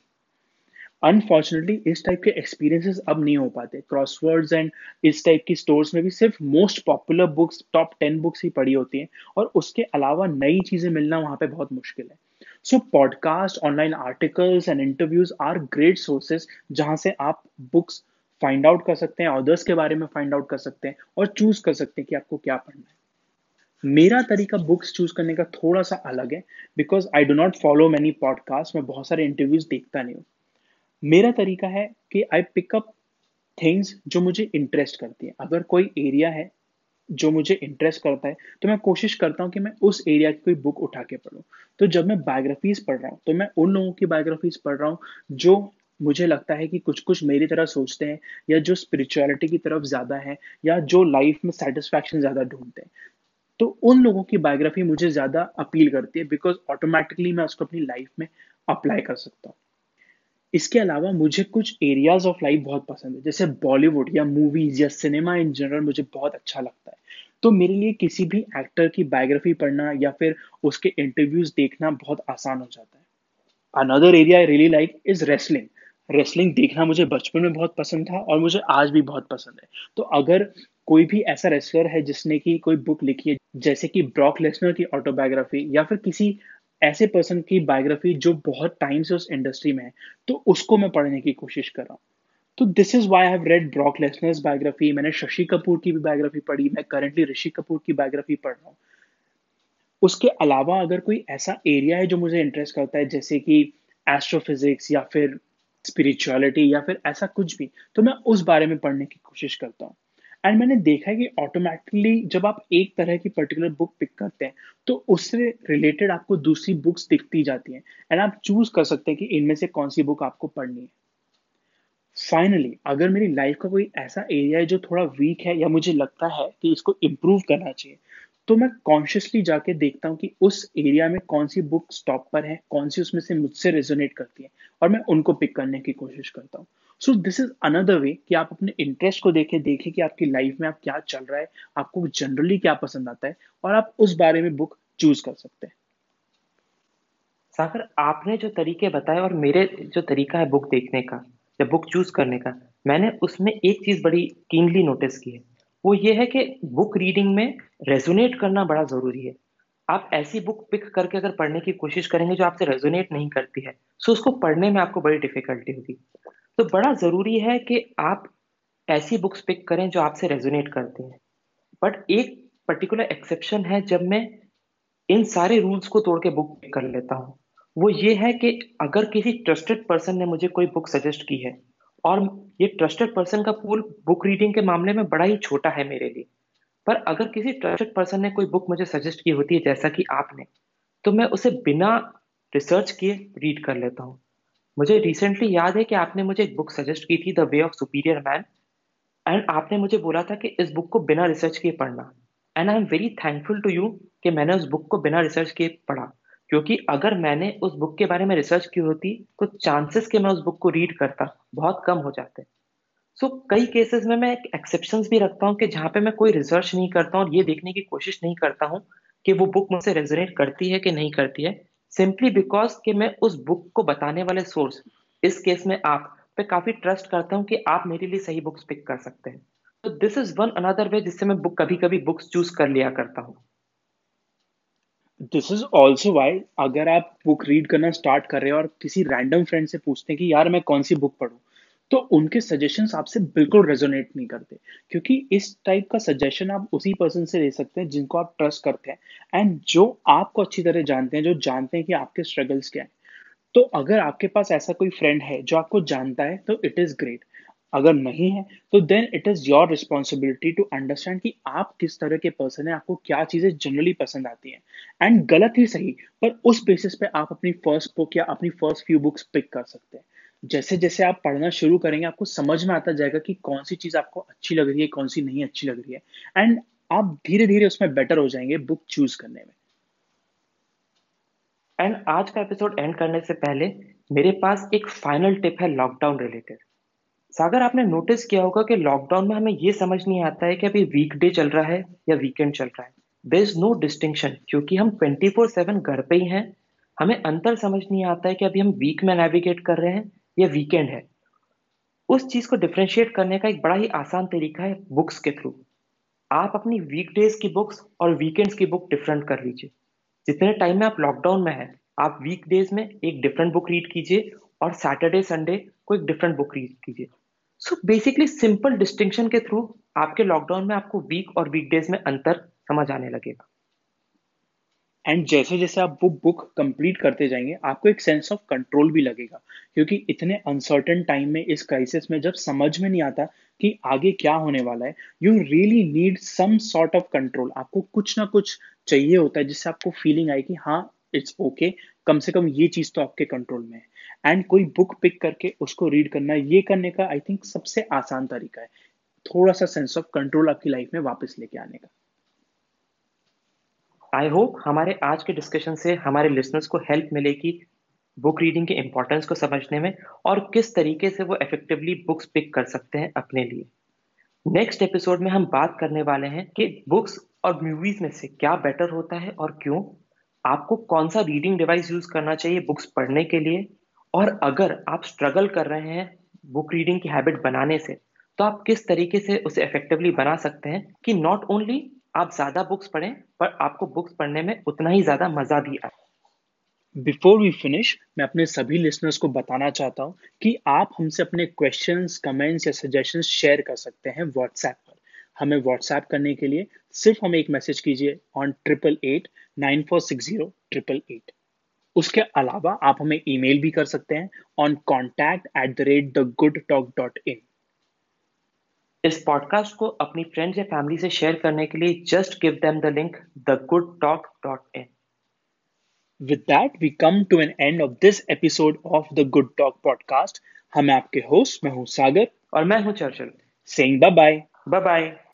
अनफॉर्चुनेटली इस टाइप के एक्सपीरियंसेस अब नहीं हो पाते। क्रॉसवर्ड्स एंड इस टाइप की स्टोर्स में भी सिर्फ़ most popular books top ten books ही पड़ी होती हैं और उसके अलावा नई चीज़ें मिलना वहाँ पे बहुत मुश्किल है। So podcast online articles and interviews are great sources जहाँ से आप बुक्स फाइंड आउट कर सकते हैं ऑदर्स के बारे में फाइंड आउट कर सकते हैं और चूज़ कर सकते हैं कि आपको क्या पढ़ना है। मेरा तरीका बुक्स चूज़ करने का थोड़ा सा अलग है because I do not follow many podcast मैं बहुत सारे इंटरव्यूज़ देखता नहीं हूँ। मेरा तरीका है कि आई पिकअप थिंग्स जो मुझे इंटरेस्ट करती है। अगर कोई एरिया है जो मुझे इंटरेस्ट करता है तो मैं कोशिश करता हूँ कि मैं उस एरिया की कोई बुक उठा के पढूं। तो जब मैं बायोग्राफीज पढ़ रहा हूँ तो मैं उन लोगों की बायोग्राफीज पढ़ रहा हूँ जो मुझे लगता है कि कुछ कुछ मेरी तरह सोचते हैं या जो स्पिरिचुअलिटी की तरफ़ ज़्यादा है या जो लाइफ में सेटिस्फैक्शन ज़्यादा ढूंढते हैं। तो उन लोगों की बायोग्राफी मुझे ज़्यादा अपील करती है बिकॉज़ ऑटोमेटिकली मैं उसको अपनी लाइफ में अप्लाई कर सकता हूँ। इसके अलावा मुझे कुछ एरियाज़ ऑफ़ लाइफ बहुत पसंद है, जैसे बॉलीवुड या मूवीज़ या सिनेमा इन जनरल मुझे बहुत अच्छा लगता है। तो मेरे लिए किसी भी एक्टर की बायोग्राफी पढ़ना या फिर उसके इंटरव्यूज़ देखना बहुत आसान हो जाता है। Another area I really like is wrestling wrestling देखना मुझे बचपन में बहुत पसंद था और मुझे आज भी बहुत पसंद है। तो अगर कोई भी ऐसा रेसलर है जिसने की कोई बुक लिखी है, जैसे कि ब्रॉक लेसनर की ऑटोबायोग्राफी या फिर किसी ऐसे पर्सन की बायोग्राफी जो बहुत टाइम से उस इंडस्ट्री में है तो उसको मैं पढ़ने की कोशिश कर रहा हूँ। तो this is why have read Brock Lesnar's biography मैंने शशि कपूर की भी बायोग्राफी पढ़ी, मैं करंटली ऋषि कपूर की बायोग्राफी पढ़ रहा हूँ। उसके अलावा अगर कोई ऐसा एरिया है जो मुझे इंटरेस्ट करता है, जैसे कि एस्ट्रोफिजिक्स या फिर स्पिरिचुअलिटी या फिर ऐसा कुछ भी तो मैं उस बारे में पढ़ने की कोशिश करता हूँ। एंड मैंने देखा है कि ऑटोमेटिकली जब आप एक तरह की पर्टिकुलर बुक पिक करते हैं तो उससे रिलेटेड आपको दूसरी बुक्स दिखती जाती हैं। एंड आप चूज़ कर सकते हैं कि इनमें से कौन सी बुक आपको पढ़नी है। फाइनली अगर मेरी लाइफ का कोई ऐसा एरिया है जो थोड़ा वीक है या मुझे लगता है कि इसको इम्प्रूव करना चाहिए तो मैं कॉन्शियसली जाके देखता हूँ कि उस एरिया में कौन सी बुक स्टॉप पर है, कौन सी उसमें से मुझसे रेजोनेट करती है, और मैं उनको पिक करने की कोशिश करता हूँ। So this is another way कि आप अपने इंटरेस्ट को देखें देखें कि आपकी लाइफ में आप क्या चल रहा है, आपको जनरली क्या पसंद आता है, और आप उस बारे में बुक चूज़ कर सकते हैं। सागर, आपने जो तरीके बताए और मेरे जो तरीका है बुक देखने का, या बुक चूज़ करने का, मैंने उसमें एक चीज़ बड़ी कीनली नोटिस की है। वो ये है कि बुक रीडिंग में रेजोनेट करना बड़ा ज़रूरी है। आप ऐसी बुक पिक करके अगर पढ़ने की कोशिश करेंगे जो आपसे रेजोनेट नहीं करती है सो उसको पढ़ने में आपको बड़ी डिफिकल्टी होगी। तो बड़ा ज़रूरी है कि आप ऐसी बुक्स पिक करें जो आपसे रेजोनेट करती हैं। बट एक पर्टिकुलर एक्सेप्शन है जब मैं इन सारे रूल्स को तोड़ के बुक पिक कर लेता हूँ। वो ये है कि अगर किसी ट्रस्टेड पर्सन ने मुझे कोई बुक सजेस्ट की है, और ये ट्रस्टेड पर्सन का पूल बुक रीडिंग के मामले में बड़ा ही छोटा है मेरे लिए, पर अगर किसी ट्रस्टेड पर्सन ने कोई बुक मुझे सजेस्ट की होती है जैसा कि आपने तो मैं उसे बिना रिसर्च किए रीड कर लेता हूँ। मुझे रिसेंटली याद है कि आपने मुझे एक बुक सजेस्ट की थी the way of superior man and आपने मुझे बोला था कि इस बुक को बिना रिसर्च किए पढ़ना। And I am very thankful to you कि मैंने उस बुक को बिना रिसर्च किए पढ़ा। क्योंकि अगर मैंने उस बुक के बारे में रिसर्च की होती तो चांसेस के मैं उस बुक को रीड करता बहुत कम हो जाते। सो so, कई केसेस में मैं एक्सेप्शन भी रखता हूँ कि जहाँ पे मैं कोई रिसर्च नहीं करता हूँ और ये देखने की कोशिश नहीं करता हूँ कि वो बुक मुझसे रेजोनेट करती है कि नहीं करती है। सिंपली बिकॉज़ कि मैं उस बुक को बताने वाले सोर्स इस केस में आप पे काफ़ी ट्रस्ट करता हूँ कि आप मेरे लिए सही बुक्स पिक कर सकते हैं। तो this is one another way जिससे मैं बुक कभी कभी बुक्स चूज़ कर लिया करता हूँ। दिस इज़ ऑल्सो वाई अगर आप बुक रीड करना स्टार्ट कर रहे हो और किसी रैंडम फ्रेंड से पूछते हैं कि, यार, मैं कौन सी बुक पढ़ूं? तो उनके सजेशंस आपसे बिल्कुल रेजोनेट नहीं करते। क्योंकि इस टाइप का सजेशन आप उसी पर्सन से ले सकते हैं जिनको आप ट्रस्ट करते हैं। एंड जो आपको अच्छी तरह जानते हैं, जो जानते हैं कि आपके स्ट्रगल्स क्या हैं। तो अगर आपके पास ऐसा कोई फ्रेंड है जो आपको जानता है तो इट इज़ ग्रेट अगर नहीं है तो then it is your responsibility to understand कि आप किस तरह के पर्सन है, आपको क्या चीज़ें जनरली पसंद आती हैं। एंड गलत ही सही, पर उस बेसिस पे आप अपनी फ़र्स्ट बुक या अपनी फ़र्स्ट फ्यू बुक्स पिक कर सकते हैं। जैसे जैसे आप पढ़ना शुरू करेंगे, आपको समझ में आता जाएगा कि कौन सी चीज़ आपको अच्छी लग रही है, कौन सी नहीं अच्छी लग रही है। एंड आप धीरे धीरे उसमें बेटर हो जाएँगे बुक चूज़ करने में। एंड आज का एपिसोड एंड करने से पहले, मेरे पास एक फाइनल टिप है लॉकडाउन रिलेटेड सागर, आपने नोटिस किया होगा कि लॉकडाउन में हमें ये समझ नहीं आता है कि अभी वीकडे चल रहा है या वीकेंड चल रहा है। देर इज़ नो डिस्टिंक्शन क्योंकि हम ट्वेंटी फोर सेवन घर पे ही हैं। हमें अंतर समझ नहीं आता है कि अभी हम वीक में नेविगेट कर रहे हैं या वीकेंड है। उस चीज़ को डिफ्रेंशिएट करने का एक बड़ा ही आसान तरीका है बुक्स के थ्रू आप अपनी वीकडेज की बुक्स और वीकेंड्स की बुक डिफरेंट कर लीजिए। जितने टाइम में आप लॉकडाउन में है, आप वीक डेज़ में एक डिफरेंट बुक रीड कीजिए और सैटरडे संडे को एक डिफरेंट बुक रीड कीजिए। सो बेसिकली सिंपल डिस्टिंक्शन के थ्रू आपके लॉकडाउन में आपको वीक और वीकडेज में अंतर समझ आने लगेगा। एंड जैसे जैसे आप वो बुक कंप्लीट करते जाएँगे आपको एक सेंस ऑफ़ कंट्रोल भी लगेगा। क्योंकि इतने अनसर्टन टाइम में इस क्राइसिस में जब समझ में नहीं आता कि आगे क्या होने वाला है you really need some sort of control आपको कुछ ना कुछ चाहिए होता है जिससे आपको फीलिंग आए कि हाँ इट्स ओके okay, कम से कम ये चीज़ तो आपके कंट्रोल में है। एंड कोई बुक पिक करके उसको रीड करना ये करने का आई थिंक सबसे आसान तरीका है। थोड़ा सा सेंस ऑफ़ कंट्रोल आपकी लाइफ में वापस लेके आने का। आई होप हमारे आज के डिस्कशन से हमारे लिसनर्स को हेल्प मिलेगी बुक रीडिंग के इम्पोर्टेंस को समझने में और किस तरीके से वो इफेक्टिवली बुक्स पिक कर सकते हैं अपने लिए। नेक्स्ट एपिसोड में हम बात करने वाले हैं कि बुक्स और मूवीज़ में से क्या बेटर होता है और क्यों। आपको कौन सा रीडिंग डिवाइस यूज़ करना चाहिए बुक्स पढ़ने के लिए? और अगर आप स्ट्रगल कर रहे हैं बुक रीडिंग की हैबिट बनाने से तो आप किस तरीके से उसे इफेक्टिवली बना सकते हैं कि नॉट ओनली आप ज़्यादा बुक्स पढ़ें, पर आपको बुक्स पढ़ने में उतना ही ज़्यादा मज़ा भी आए। बिफोर वी फिनिश मैं अपने सभी लिसनर्स को बताना चाहता हूँ कि आप हमसे अपने क्वेश्चंस कमेंट्स या सजेशन शेयर कर सकते हैं व्हाट्सएप पर। हमें व्हाट्सएप करने के लिए सिर्फ़ हमें एक मैसेज कीजिए on triple eight nine four six zero triple eight उसके अलावा आप हमें ईमेल भी कर सकते हैं on contact at the rate the Good Talk dot in इस पॉडकास्ट को अपनी फ्रेंड्स या फैमिली से शेयर करने के लिए just give them the link the Good Talk dot in with that we come to an end of this episode of the Good Talk podcast हम आपके होस्ट मैं हूँ सागर। और मैं हूँ Churchill. Saying bye. Bye bye